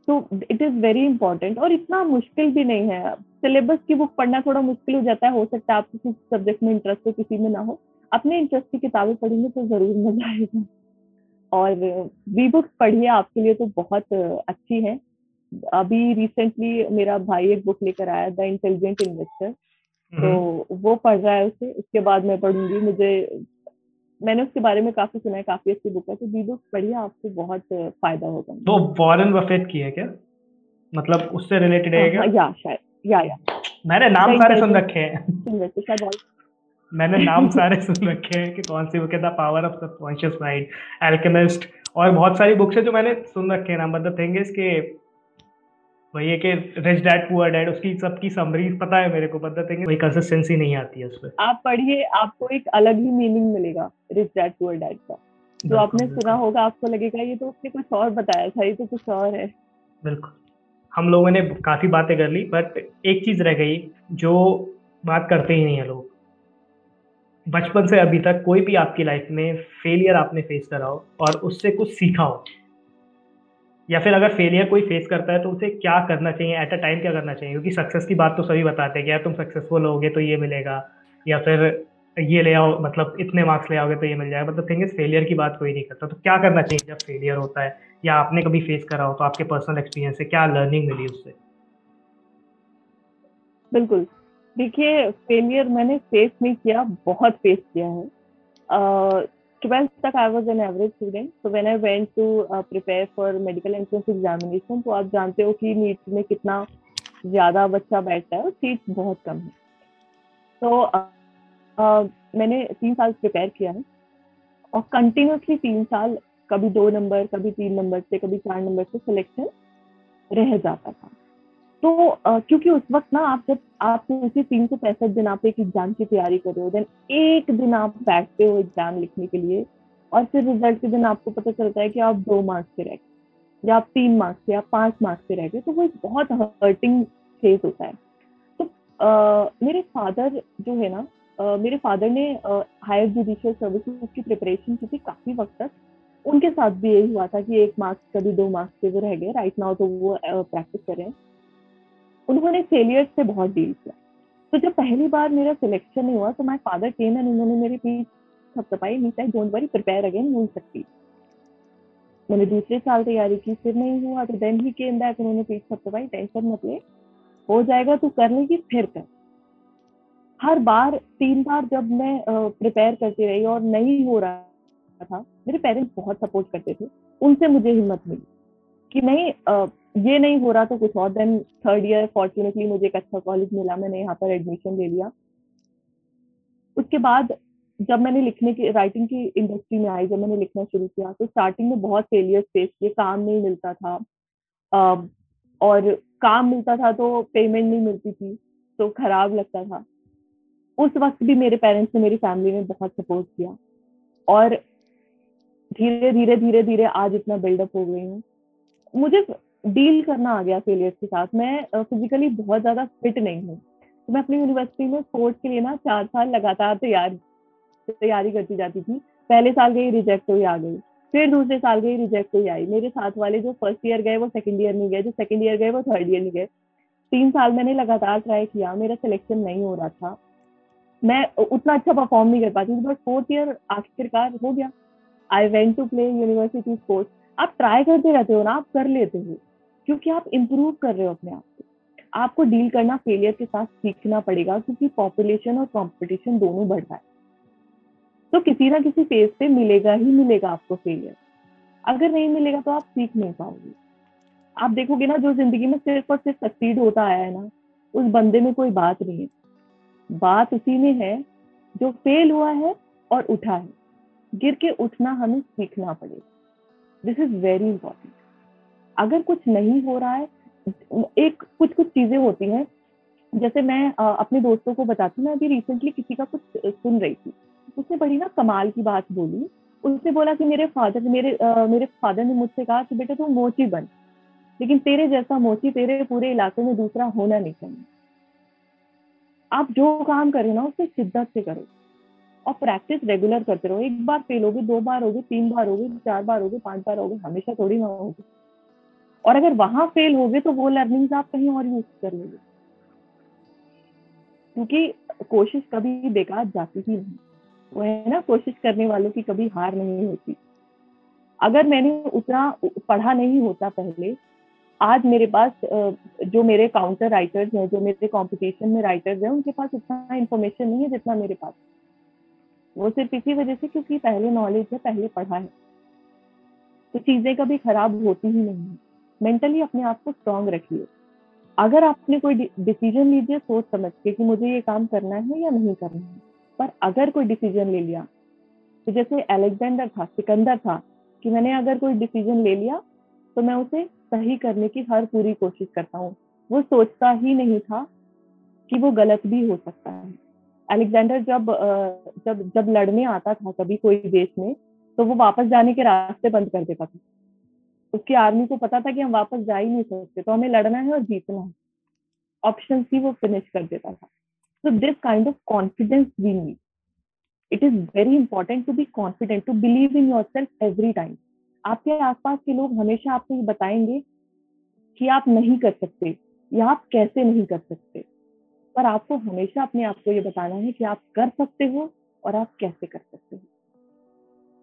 तो इट इज़ वेरी इंपॉर्टेंट और इतना मुश्किल भी नहीं है। सिलेबस की बुक पढ़ना थोड़ा मुश्किल हो जाता है हो सकता है आप किसी सब्जेक्ट में इंटरेस्ट हो किसी में ना हो। अपने इंटरेस्ट की किताबें पढ़ेंगे तो ज़रूर मज़ा आएगा। और बी बुक्स पढ़िए आपके लिए तो बहुत अच्छी है। अभी रिसेंटली मेरा भाई एक बुक लेकर आया द इंटेलिजेंट इन्वेस्टर तो वो पढ़ रहा है उसे उसके बाद मैं पढ़ूँगी। मुझे मैंने उसके बारे में काफ़ी सुना है काफ़ी अच्छी बुक है तो बी बुक पढ़िए आपको बहुत फ़ायदा होगा। तो वॉरेन बफेट की है क्या? मतलब उससे रिलेटेड है क्या? हाँ, या शायद या या। मैंने नाम सारे सुन रखे हैं। मैंने नाम सारे सुन रखे हैं कि कौन सी बुक है the power of subconscious mind alchemist और बहुत सारी बुक्स है जो मैंने सुन रखे हैं। नाम मतलब थिंग इज़ के वही है कि रिच डैड पुअर डैड उसकी सबकी समरीज पता है मेरे को पता है वही कंसिस्टेंसी नहीं आती है उसमें आप पढ़िए आपको एक अलग ही मीनिंग मिलेगा रिच डैड पुअर डैड का। जो आपने सुना होगा आपको लगेगा ये तो उसने कुछ और बताया था ये तो कुछ और है। बिल्कुल। हम लोगों ने काफ़ी बातें कर ली बट एक चीज़ रह गई जो बात करते ही नहीं है लोग। बचपन से अभी तक कोई भी आपकी लाइफ में फेलियर आपने फेस करा हो और उससे कुछ सीखा हो या फिर अगर फेलियर कोई फेस करता है तो उसे क्या करना चाहिए? एट अ टाइम क्या करना चाहिए? क्योंकि सक्सेस की बात तो सभी बताते हैं कि यार तुम सक्सेसफुल होगे तो ये मिलेगा, या फिर ये ले आओ मतलब इतने मार्क्स ले आओगे तो ये मिल जाएगा। मतलब थिंग इज़ फेलियर की बात कोई नहीं करता। तो क्या करना चाहिए जब फेलियर होता है? या आपने कभी फेस करा हो तो आपके पर्सनल एक्सपीरियंस से क्या लर्निंग मिली उससे? बिल्कुल। देखिए फेलियर मैंने फेस नहीं किया, बहुत फेस किया है। ट्वेल्थ तक I was an average student तो when I went to prepare for medical entrance examination तो आप जानते हो कि नीट में कितना ज़्यादा बच्चा बैठता है और सीट बहुत कम है। तो uh, uh, मैंने तीन साल प्रिपेयर किया है और कंटिन्यूसली तीन साल कभी दो नंबर कभी तीन नंबर से कभी चार नंबर से सिलेक्शन रह जाता था। तो क्योंकि उस वक्त ना आप जब आप उसी तीन सौ पैंसठ दिन आप एक एग्ज़ाम की तैयारी कर रहे हो देन एक दिन आप बैठते हो एग्ज़ाम लिखने के लिए और फिर रिज़ल्ट के दिन आपको पता चलता है कि आप दो मार्क्स से रह गए, या आप तीन मार्क्स से या पाँच मार्क्स से रह गए तो वो एक बहुत हर्टिंग फ़ेज़ होता है। तो मेरे फादर जो है ना मेरे फादर ने हायर जुडिशियल सर्विसेज़ की प्रिपरेशन की थी काफ़ी वक्त तक। उनके साथ भी यही हुआ था कि एक मार्क्स कभी दो मार्क्स से वो रह गए राइट नाउ तो वो प्रैक्टिस कर रहे हैं। उन्होंने फेलियर से बहुत डील किया। तो जब पहली बार मेरा सिलेक्शन नहीं हुआ तो माई फादर केम एंड उन्होंने मेरे पीठ थपथपाई नहीं चाहिए डोंट वरी प्रिपेयर अगेन मिल सकती। मैंने दूसरे साल तैयारी की, फिर नहीं हुआ तो देन ही केम बैक उन्होंने पीठ थपथपाई टेंशन मत ले हो जाएगा, तू कर लेगी, फिर कर। हर बार, तीन बार जब मैं प्रिपेयर करती रही और नहीं हो रहा था, मेरे पेरेंट्स बहुत सपोर्ट करते थे। उनसे मुझे हिम्मत मिली कि नहीं ये नहीं हो रहा तो कुछ और देन थर्ड ईयर फॉर्चुनेटली मुझे एक अच्छा कॉलेज मिला, मैंने यहाँ पर एडमिशन ले लिया। उसके बाद जब मैंने लिखने की राइटिंग की इंडस्ट्री में आई, जब मैंने लिखना शुरू किया तो स्टार्टिंग में बहुत फेलियर फेस किए, काम नहीं मिलता था। और काम मिलता था तो पेमेंट नहीं मिलती थी तो खराब लगता था। उस वक्त भी मेरे पेरेंट्स ने मेरी फैमिली ने बहुत सपोर्ट किया। और धीरे धीरे धीरे धीरे आज इतना बिल्डअप हो गई हूँ। मुझे डील करना आ गया फेलियर के साथ। मैं फिजिकली बहुत ज़्यादा फिट नहीं हूँ। तो मैं अपनी यूनिवर्सिटी में स्पोर्ट्स के लिए ना चार साल लगातार तैयार, तैयारी करती जाती थी। पहले साल गई रिजेक्ट हुई, आ गई। फिर दूसरे साल गई रिजेक्ट हुई, आई। मेरे साथ वाले जो फ़र्स्ट ईयर गए, वो सेकंड ईयर नहीं गए। जो सेकंड ईयर गए, वो थर्ड ईयर नहीं गए। तीन साल मैंने लगातार ट्राई किया। मेरा सिलेक्शन नहीं हो रहा था। मैं उतना अच्छा परफॉर्म नहीं कर पाती थी बट फोर्थ ईयर आखिरकार हो गया। I went to play university sports आप ट्राई करते रहते हो ना, आप कर लेते हो। क्योंकि आप इम्प्रूव कर रहे हो अपने आप को। आपको डील करना फेलियर के साथ सीखना पड़ेगा क्योंकि पॉपुलेशन और कंपटीशन दोनों बढ़ रहा है। तो किसी ना किसी फ़ेज़ पे मिलेगा ही मिलेगा आपको फेलियर अगर नहीं मिलेगा तो आप सीख नहीं पाओगे। आप देखोगे ना, जो ज़िंदगी में सिर्फ़ और सिर्फ़ सक्सीड होता आया है ना, उस बंदे में कोई बात नहीं है। बात उसी में है जो फेल हुआ है और उठा है। गिर के उठना हमें सीखना पड़ेगा। दिस इज़ वेरी इंपॉर्टेंट अगर कुछ नहीं हो रहा है एक कुछ कुछ चीज़ें होती हैं। जैसे मैं अपने दोस्तों को बताती मैं अभी रिसेंटली किसी का कुछ सुन रही थी। उसने बड़ी ना कमाल की बात बोली। उसने बोला कि मेरे फादर मेरे आ, मेरे फादर ने मुझसे कहा कि बेटा तू मोची बन। लेकिन तेरे जैसा मोची तेरे पूरे इलाके में दूसरा होना नहीं चाहिए। आप जो काम करें ना उसे शिद्दत से करो। और प्रैक्टिस रेगुलर करते रहो। एक बार फेल होगी दो बार होगी तीन बार होगी चार बार होगी पाँच बार होगी हमेशा थोड़ी ना होगी। और अगर वहाँ फेल हो गए तो वो लर्निंग्स आप कहीं और यूज़ कर लोगे क्योंकि कोशिश कभी बेकार जाती ही नहीं। वो है ना, कोशिश करने वालों की कभी हार नहीं होती। अगर मैंने उतना पढ़ा नहीं होता पहले, आज मेरे पास जो मेरे काउंटर राइटर्स हैं, जो मेरे कंपटीशन में राइटर्स हैं, उनके पास उतना इंफॉर्मेशन नहीं है जितना मेरे पास। वो सिर्फ़ इसी वजह से क्योंकि पहले नॉलेज है, पहले पढ़ा है। तो चीज़ें कभी खराब होती ही नहीं मेंटली अपने आप को स्ट्रांग रखिए। अगर आपने कोई डिसीज़न लीजिए सोच समझ के कि मुझे ये काम करना है या नहीं करना है, पर अगर कोई डिसीज़न ले लिया तो जैसे अलेक्जेंडर था, सिकंदर था, कि मैंने अगर कोई डिसीज़न ले लिया तो मैं उसे सही करने की हर पूरी कोशिश करता हूँ। वो सोचता ही नहीं था कि वो गलत भी हो सकता है। अलेक्जेंडर जब जब जब लड़ने आता था कभी कोई देश में तो वो वापस जाने के रास्ते बंद कर देता था। उसकी आर्मी को पता था कि हम वापस जा ही नहीं सकते तो हमें लड़ना है और जीतना है। ऑप्शन ही वो फिनिश कर देता था। So this kind of confidence we need. It is very important to be confident, to believe in yourself every time. आपके आसपास के लोग हमेशा आपको ये बताएँगे कि आप नहीं कर सकते या आप कैसे नहीं कर सकते। पर आपको हमेशा अपने आप को ये बताना है कि आप कर सकते हो और आप कैसे कर सकते हो।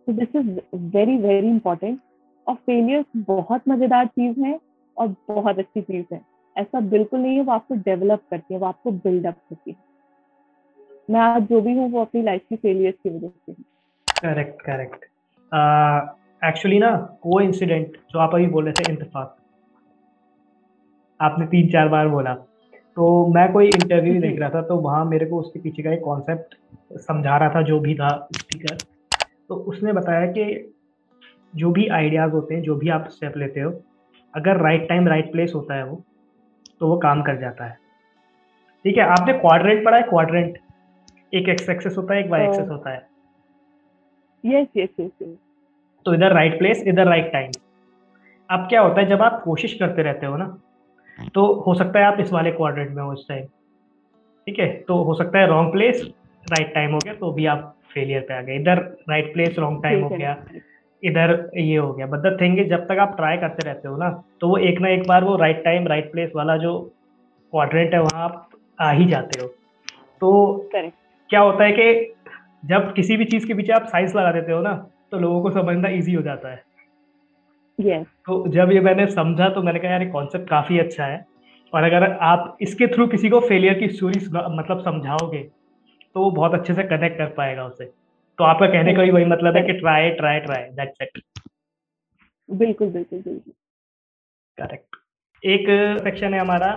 तो this is very very important और फेलियर्स बहुत मज़ेदार चीज़ है और बहुत अच्छी चीज़ है। ऐसा बिल्कुल नहीं है, वो आपको डेवलप करती है, वो आपको बिल्डअप करती है। मैं आज जो भी हूँ, वो अपनी लाइफ की फेलियर्स की वजह से करेक्ट करेक्ट एक्चुअली ना, वो इंसिडेंट जो आप अभी बोल रहे थे, इंतफाक। आपने तीन चार बार बोला। तो मैं कोई इंटरव्यू देख रहा था तो वहाँ मेरे को उसके पीछे का एक कॉन्सेप्ट समझा रहा था, जो भी था स्पीकर तो उसने बताया कि जो भी आइडियाज़ होते हैं जो भी आप स्टेप लेते हो अगर राइट टाइम राइट प्लेस होता है वो तो वो काम कर जाता है। ठीक है आपने क्वाड्रेंट पढ़ा है? क्वाड्रेंट एक एक्स एक्सेस होता है एक वाई एक्सेस होता है। यस यस यस तो इधर राइट प्लेस इधर राइट टाइम अब क्या होता है जब आप कोशिश करते रहते हो ना तो हो सकता है आप इस वाले क्वाड्रेंट में हो इस टाइम ठीक है तो हो सकता है रॉन्ग प्लेस राइट टाइम हो गया तो भी आप फेलियर पे आ गए। इधर राइट प्लेस रॉन्ग टाइम हो गया। इधर ये हो गया। बट द थिंग जब तक आप ट्राई करते रहते हो ना तो वो एक ना एक बार वो राइट टाइम राइट प्लेस वाला जो क्वाड्रेंट है वहाँ आप आ ही जाते हो। तो करेक्ट क्या होता है कि जब किसी भी चीज़ के पीछे आप साइंस लगा देते हो ना तो लोगों को समझना इजी हो जाता है। Yes. तो जब ये मैंने समझा तो मैंने कहा यार ये कॉन्सेप्ट काफ़ी अच्छा है। और अगर आप इसके थ्रू किसी को फेलियर की स्टोरी मतलब समझाओगे तो वो बहुत अच्छे से कनेक्ट कर पाएगा उसे। तो आपका कहने का भी वही मतलब है कि try try try that's it बिल्कुल बिल्कुल बिल्कुल। करेक्ट एक सेक्शन है हमारा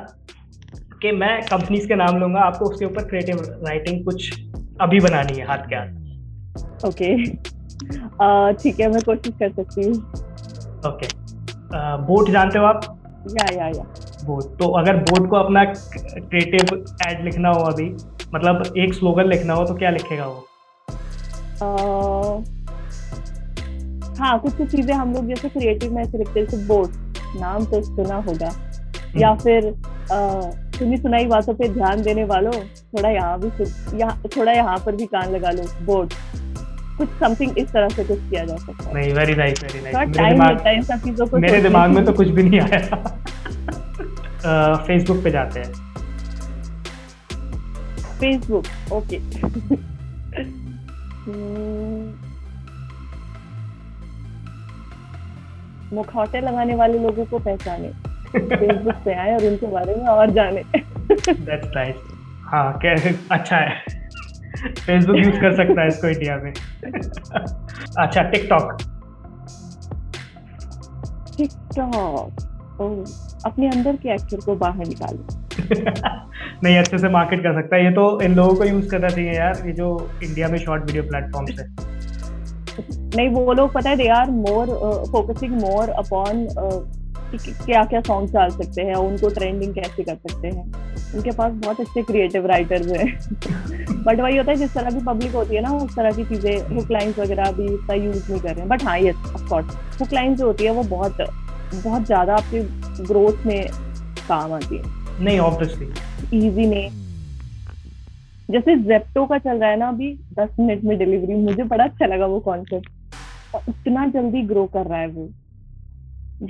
कि मैं कंपनीज़ के नाम लूँगा आपको उसके ऊपर क्रिएटिव राइटिंग कुछ अभी बनानी है हाथ के हाथ। ओके ठीक है मैं कोशिश कर सकती हूँ। ओके बोट जानते हो आप? या या या। बोट तो अगर बोट को अपना क्रिएटिव एड लिखना हो अभी मतलब एक स्लोगन लिखना हो तो क्या लिखेगा वो? हाँ कुछ कुछ चीज़ें हम लोग जैसे क्रिएटिव में हैं बोट नाम तो सुना होगा। या हम्म। फिर सुनी सुनाई बातों पे ध्यान देने वालों थोड़ा यहाँ भी यहाँ थोड़ा यहाँ पर भी कान लगा लो बोर्ड कुछ समथिंग इस तरह से कुछ किया जा सकता है। नहीं very nice very nice time लगता है इन सब चीज़ों को मेरे दिमाग में तो कुछ भी नहीं आया। फेसबुक पे जाते हैं। फेसबुक ओके मुखौटे लगाने वाले लोगों को पहचाने। फेसबुक पे आए और उनके बारे में और जाने। दैट्स नाइस हाँ क्या अच्छा है। फेसबुक यूज़ कर सकता है इसको इंडिया में। अच्छा टिकटॉक टिकटॉक अपने अंदर के एक्टर को बाहर निकालो। नहीं, अच्छे से मार्केट कर सकता है। ये तो इन लोगों को यूज़ करना चाहिए यार, ये जो इंडिया में शॉर्ट वीडियो प्लेटफॉर्म्स है। नहीं, वो लोग पता है they are more focusing more upon क्या क्या सॉन्ग डाल सकते हैं, उनको ट्रेंडिंग कैसे कर सकते हैं। उनके पास बहुत अच्छे क्रिएटिव राइटर्स हैं। बट वही होता है, जिस तरह की पब्लिक होती है ना, उस तरह की चीज़ें हुक लाइन्स वगैरह भी इतना यूज़ नहीं कर रहे हैं। बट हाँ ये ऑफकोर्स हुक लाइन्स जो होती है, वो बहुत बहुत ज़्यादा आपके ग्रोथ में काम आती है। नहीं ऑब्वियसली इजी नहीं. जैसे जेप्टो का चल रहा है ना अभी दस मिनट में डिलीवरी मुझे बड़ा अच्छा लगा वो कॉन्सेप्ट इतना जल्दी ग्रो कर रहा है वो.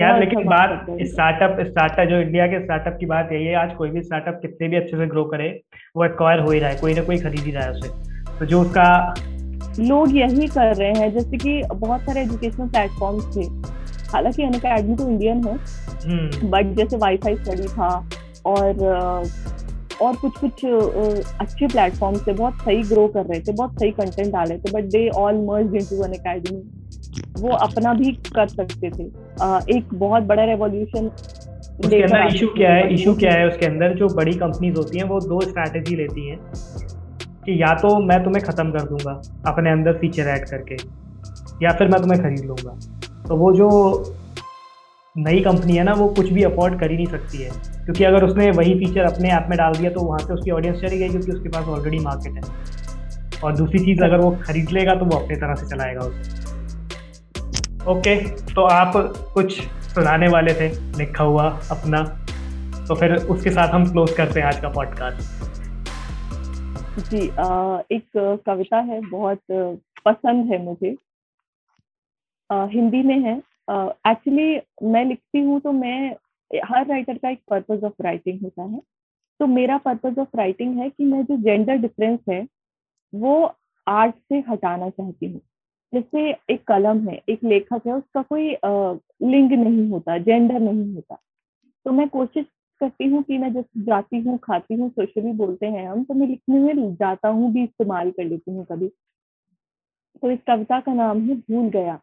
यार लेकिन बात स्टार्टअप स्टार्टअप जो इंडिया के स्टार्टअप की बात यही है आज कोई भी स्टार्टअप कितने भी अच्छे से ग्रो करे वो एक्वायर हो ही रहा है कोई ना कोई खरीद ही रहा है उसे. तो जो उसका लोग यही कर रहे हैं जैसे कि बहुत सारे एजुकेशनल प्लेटफॉर्म थे. हालाँकि अन तो इंडियन है बट हम्म। जैसे वाईफाई स्टडी था और और कुछ कुछ अच्छे प्लेटफॉर्म थे बहुत सही ग्रो कर रहे थे बहुत सही कंटेंट डाल रहे थे but they all merge into Unacademy वो अपना भी कर सकते थे। एक बहुत बड़ा रेवोल्यूशन उसके अंदर इशू क्या है इशू क्या है उसके अंदर? जो बड़ी कंपनीज़ होती हैं वो दो स्ट्रैटेजी लेती हैं कि या तो मैं तुम्हें ख़त्म कर दूँगा अपने अंदर फीचर ऐड करके या फिर मैं तुम्हें खरीद लूँगा। तो वो जो नई कंपनी है ना वो कुछ भी अफोर्ड कर ही नहीं सकती है। क्योंकि अगर उसने वही फीचर अपने ऐप में डाल दिया तो वहाँ से उसकी ऑडियंस चली गई क्योंकि उसके पास ऑलरेडी मार्केट है। और दूसरी चीज़ अगर वो खरीद लेगा तो वो अपनी तरह से चलाएगा उसे। ओके तो आप कुछ सुनाने वाले थे लिखा हुआ अपना। तो फिर उसके साथ हम क्लोज करते हैं आज का पॉडकास्ट जी आ, एक कविता है बहुत पसंद है मुझे। आ, हिंदी में है। एक्चुअली मैं लिखती हूँ तो मैं, हर राइटर का एक पर्पज ऑफ़ राइटिंग होता है। तो मेरा पर्पज ऑफ़ राइटिंग है कि मैं जो जेंडर डिफरेंस है, वो आर्ट से हटाना चाहती हूँ। जैसे एक कलम है, एक लेखक है, उसका कोई लिंग नहीं होता जेंडर नहीं होता। तो मैं कोशिश करती हूँ कि मैं जैसे जाती हूँ, खाती हूँ सोशली बोलते हैं हम तो मैं लिखने में जाता हूँ, भी इस्तेमाल कर लेती हूँ कभी। तो इस कविता का नाम है भूल गया।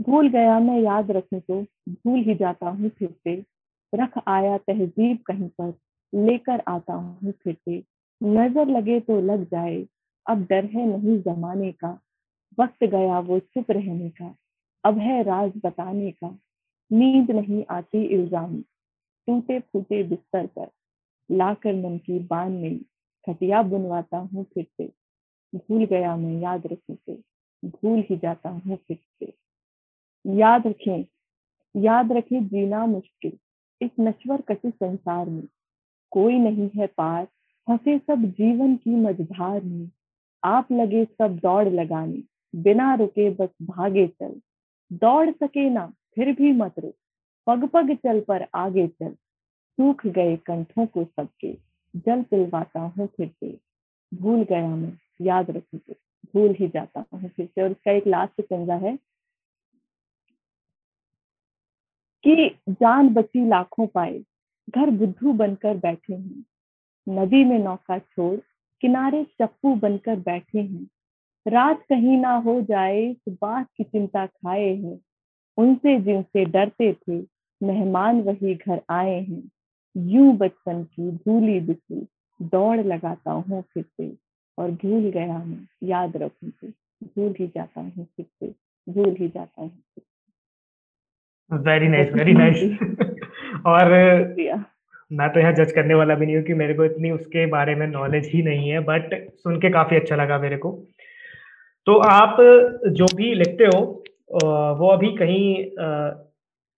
भूल गया मैं याद रखूँ तो भूल ही जाता हूँ फिर से। रख आया तहजीब कहीं पर, लेकर आता हूँ फिर से। नज़र लगे तो लग जाए, अब डर है नहीं जमाने का। वक्त गया वो चुप रहने का, अब है राज बताने का। नींद नहीं आती इल्ज़ाम, टूटे फूटे बिस्तर पर। लाकर मन की बान में खटिया बुनवाता हूँ फिर से। भूल गया मैं याद रखने से भूल ही जाता हूँ फिर से। याद रखें याद रखें जीना मुश्किल, इस नश्वर कटि संसार में। कोई नहीं है पार, फंसे सब जीवन की मझधार में। आप लगे सब दौड़ लगाने, बिना रुके बस भागे चल। दौड़ सके ना, फिर भी मत रुक पग पग चल पर आगे चल। सूख गए कंठों को सबके, जल पिलवाता हूँ फिर से। भूल गया मैं, याद रखूँगी भूल ही जाता हूँ फिर से। और इसका एक लास्ट संजा है कि जान बची लाखों पाए, घर बुद्धू बनकर बैठे हैं। नदी में नौका छोड़, किनारे चप्पू बनकर बैठे हैं। रात कहीं ना हो जाए बात की चिंता खाए हैं। उनसे जिनसे डरते थे, मेहमान वही घर आए हैं। यूँ बचपन की भूली बिछी दौड़ लगाता हूँ फिर से। और भूल गया हूँ, याद रखूँगी भूल ही जाता हूँ फिर से, भूल ही जाता हूँ वेरी नाइस वेरी नाइस और मैं तो यहाँ जज करने वाला भी नहीं हूँ कि मेरे को इतनी उसके बारे में नॉलेज ही नहीं है बट सुन के काफ़ी अच्छा लगा मेरे को। तो आप जो भी लिखते हो वो अभी कहीं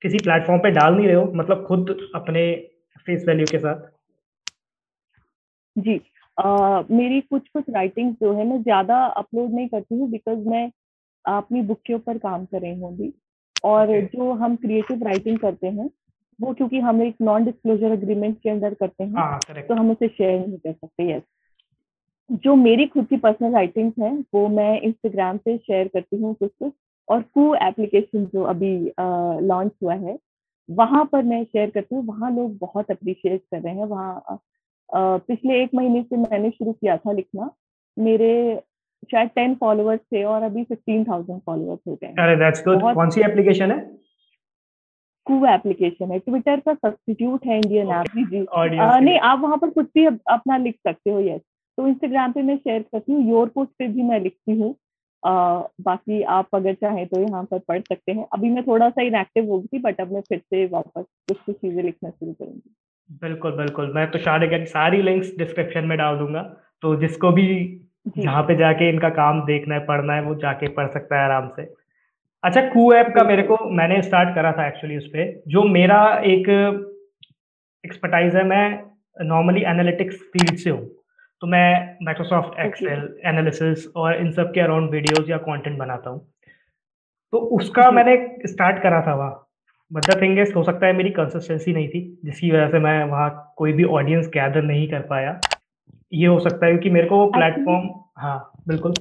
किसी प्लेटफॉर्म पे डाल नहीं रहे हो मतलब खुद अपने फेस वैल्यू के साथ? जी uh, मेरी कुछ कुछ राइटिंग जो है मैं ज़्यादा अपलोड नहीं करती हूँ बिकॉज़ मैं अपनी बुक के ऊपर काम कर रही हूँ और. जो हम क्रिएटिव राइटिंग करते हैं वो क्योंकि हम एक नॉन डिस्क्लोजर अग्रीमेंट के अंदर करते हैं हाँ, तो हम उसे शेयर नहीं कर सकते यस जो मेरी खुद की पर्सनल राइटिंग्स हैं वो मैं इंस्टाग्राम पे शेयर करती हूँ कुछ कुछ और कू एप्लीकेशन जो अभी लॉन्च हुआ है वहाँ पर मैं शेयर करती हूँ। वहाँ लोग बहुत अप्रिशिएट कर रहे हैं। वहाँ पिछले एक महीने से मैंने शुरू किया था लिखना। मेरे शायद टेन फॉलोअर्स थे और अभी फिफ्टीन थाउज़ेंड फॉलोअर्स हो गए अरे दैट्स गुड कौन सी एप्लीकेशन है? कू एप्लीकेशन है। ट्विटर का सब्सटीट्यूट है इंडियन ऐप जी जी। नहीं आप वहाँ पर कुछ भी अपना लिख सकते हो यस तो इंस्टाग्राम पे मैं शेयर करती हूँ। योर पोस्ट पे भी मैं लिखती हूँ। बाकी आप अगर चाहें तो यहाँ पर पढ़ सकते हैं। अभी मैं थोड़ा सा इनएक्टिव हो गई बट अब मैं फिर से वापस कुछ कुछ चीज़ें लिखना शुरू करूँगी। बिल्कुल बिल्कुल। मैं तो शादी की सारी लिंक्स डिस्क्रिप्शन में डाल दूँगा। तो जिसको भी जहाँ पे जाके इनका काम देखना है पढ़ना है वो जाके पढ़ सकता है आराम से। अच्छा कू ऐप का मेरे को मैंने स्टार्ट करा था एक्चुअली उस पर जो मेरा एक एक्सपर्टाइज है मैं नॉर्मली एनालिटिक्स फ़ील्ड से हूँ। तो मैं माइक्रोसॉफ्ट एक्सेल एनालिसिस और इन सब के अराउंड वीडियोस या कंटेंट बनाता हूँ। तो उसका मैंने स्टार्ट करा था वहाँ। द थिंग हो सकता है मेरी कंसिस्टेंसी नहीं थी जिसकी वजह से मैं वहाँ कोई भी ऑडियंस गैदर नहीं कर पाया। ये हो सकता है क्योंकि मेरे को वो प्लेटफॉर्म हाँ बिल्कुल।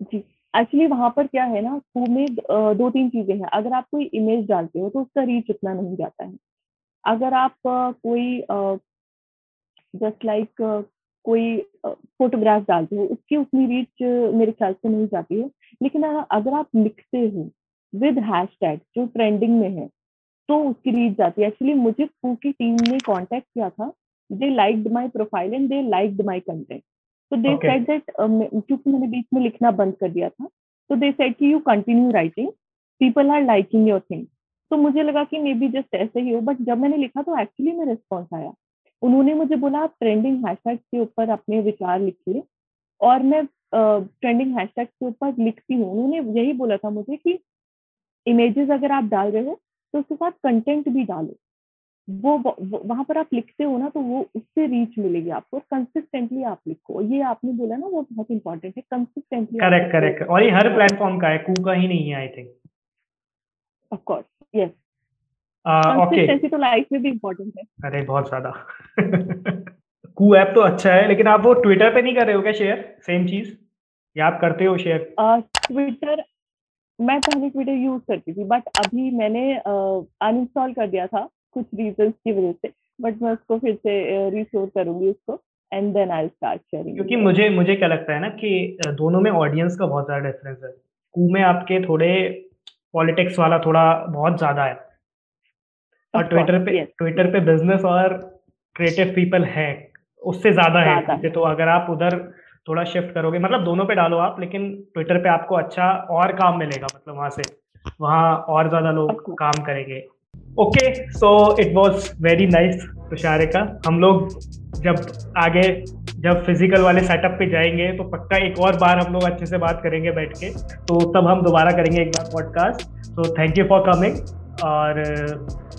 जी एक्चुअली वहाँ पर क्या है ना फू में दो तीन चीज़ें हैं। अगर आप कोई इमेज डालते हो तो उसका रीच उतना नहीं जाता है। अगर आप कोई जस्ट लाइक कोई फोटोग्राफ डालते हो उसकी उतनी रीच मेरे ख्याल से नहीं जाती है। लेकिन अगर आप लिखते हो विद हैश टैग जो ट्रेंडिंग में है तो उसकी रीच जाती है। एक्चुअली मुझे फू की टीम ने कांटेक्ट किया था they liked my profile and they liked my content तो दे सेड दैट क्योंकि मैंने बीच में लिखना बंद कर दिया था तो दे सेड कि you continue writing people are liking your thing तो मुझे लगा कि मे बी जस्ट ऐसे ही हो बट जब मैंने लिखा तो एक्चुअली में रिस्पॉन्स आया। उन्होंने मुझे बोला आप ट्रेंडिंग हैशटैग के ऊपर अपने विचार लिखिए और मैं ट्रेंडिंग हैशटैग के ऊपर लिखती हूँ। उन्होंने यही बोला था मुझे कि इमेजेस अगर आप डाल रहे हो तो उसके साथ कंटेंट भी डालो। वो वहाँ पर आप लिखते हो ना तो वो उससे रीच मिलेगी आपको कंसिस्टेंटली आप लिखो। ये आपने बोला ना वो बहुत इंपॉर्टेंट है कंसिस्टेंटली करेक्ट करेक्ट और ये हर प्लेटफॉर्म का है कू का ही नहीं है I think of course yes consistency तो लाइफ में भी इंपॉर्टेंट है। अरे बहुत ज़्यादा। कू ऐप तो अच्छा है लेकिन आप वो ट्विटर पे नहीं कर रहे हो क्या शेयर सेम चीज़? या आप करते हो शेयर ट्विटर मैं पहले ट्विटर यूज़ करती थी बट अभी मैंने अनइंस्टॉल uh, कर दिया था। कुछ रीजन की वजह से बट मैं उसको फिर से रिस्टोर करूँगी उसको and then I start sharing क्योंकि मुझे मुझे क्या लगता है ना कि दोनों में ऑडियंस का बहुत ज़्यादा डिफरेंस है। कू में आपके थोड़े पॉलिटिक्स वाला थोड़ा बहुत ज़्यादा है। और ट्विटर पे ट्विटर पे बिज़नेस और क्रिएटिव पीपल है उससे ज़्यादा है। तो अगर आप उधर थोड़ा शिफ्ट करोगे मतलब दोनों पे डालो आप लेकिन ट्विटर पे आपको अच्छा और काम मिलेगा मतलब वहाँ से वहाँ और ज़्यादा लोग काम करेंगे। Okay so it was very nice Tusharika हम लोग जब आगे जब फ़िज़िकल वाले सेटअप पे जाएँगे तो पक्का एक और बार हम लोग अच्छे से बात करेंगे बैठ के। तो तब हम दोबारा करेंगे एक बार पॉडकास्ट तो थैंक यू फॉर कमिंग और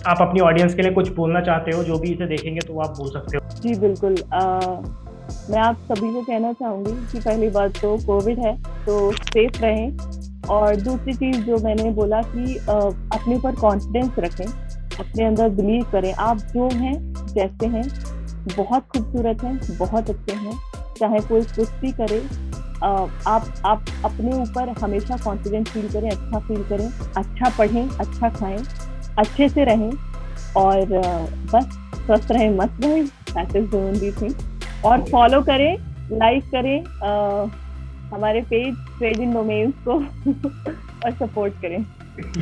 आप अपनी ऑडियंस के लिए कुछ बोलना चाहते हो जो भी इसे देखेंगे तो आप बोल सकते हो। जी बिल्कुल। आ, मैं आप सभी को कहना चाहूँगी कि पहली बात तो कोविड है तो सेफ़ रहें। और दूसरी चीज़ जो मैंने बोला कि अपने ऊपर कॉन्फिडेंस रखें। अपने अंदर बिलीव करें। आप जो हैं जैसे हैं बहुत खूबसूरत हैं बहुत अच्छे हैं। चाहे कोई कुछ भी करे आप आप अपने ऊपर हमेशा कॉन्फिडेंस फील करें अच्छा फील करें अच्छा पढ़ें अच्छा खाएँ अच्छे से रहें और बस स्वस्थ रहें मस्त रहें। दैट थिंग और फॉलो करें लाइक करें आ, हमारे पेज ट्रेड इन डोमेन्स को और सपोर्ट करें।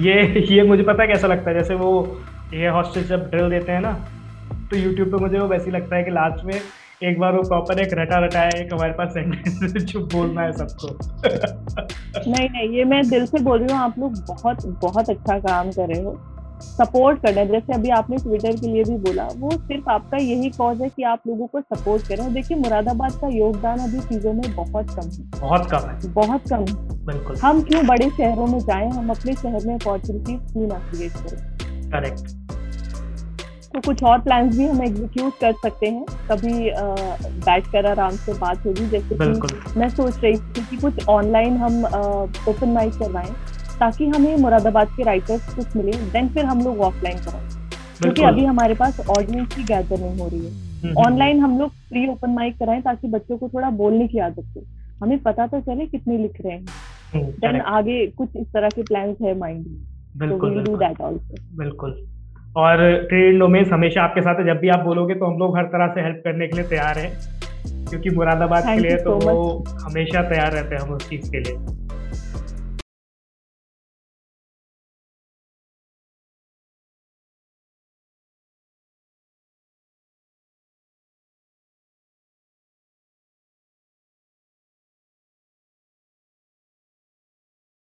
ये ये मुझे पता है कैसा लगता है? जैसे वो ये हॉस्टल जब ड्रिल देते हैं ना तो यूट्यूब पे मुझे वो वैसे लगता है कि लास्ट में एक बार वो प्रॉपर एक रटा रटा है एक हमारे पास सेंटेंस जो बोलना है सबको। नहीं नहीं ये मैं दिल से बोल रही हूँ आप लोग बहुत बहुत अच्छा काम कर रहे हो। सपोर्ट करना जैसे अभी आपने ट्विटर के लिए भी बोला वो सिर्फ़ आपका यही कॉज है कि आप लोगों को सपोर्ट करें। देखिए मुरादाबाद का योगदान अभी चीज़ों में बहुत कम है। बहुत कम है। बहुत कम। है बिल्कुल। हम क्यों बड़े शहरों में जाएँ हम अपने शहर में अपॉर्चुनिटीज़ क्यों ना क्रिएट करें? करेक्ट तो कुछ और प्लान भी हम एग्जीक्यूट कर सकते हैं। कभी बैठ कर आराम से बात होगी। जैसे कि मैं सोच रही थी कि कुछ ऑनलाइन हम ओपन माइक करवाएँ ताकि हमें मुरादाबाद के राइटर्स कुछ मिले। देन फिर हम लोग ऑफलाइन कराएँ। क्योंकि अभी हमारे पास ऑडियंस की गैदरिंग हो रही है। ऑनलाइन हम्म, हम्म, हम्म। हम लोग फ्री ओपन माइक कराएँ ताकि बच्चों को थोड़ा बोलने की आदत हो। हमें पता तो चले कितने लिख रहे हैं। देन आगे कुछ इस तरह के प्लान है माइंड में। बिल्कुल बिल्कुल। और ट्रेड डोमेन्स हमेशा आपके साथ है। जब भी आप बोलोगे तो हम लोग हर तरह से हेल्प करने के लिए तैयार हैं। क्योंकि मुरादाबाद के लिए तो वो हमेशा तैयार रहते हैं हम उस चीज़ के लिए।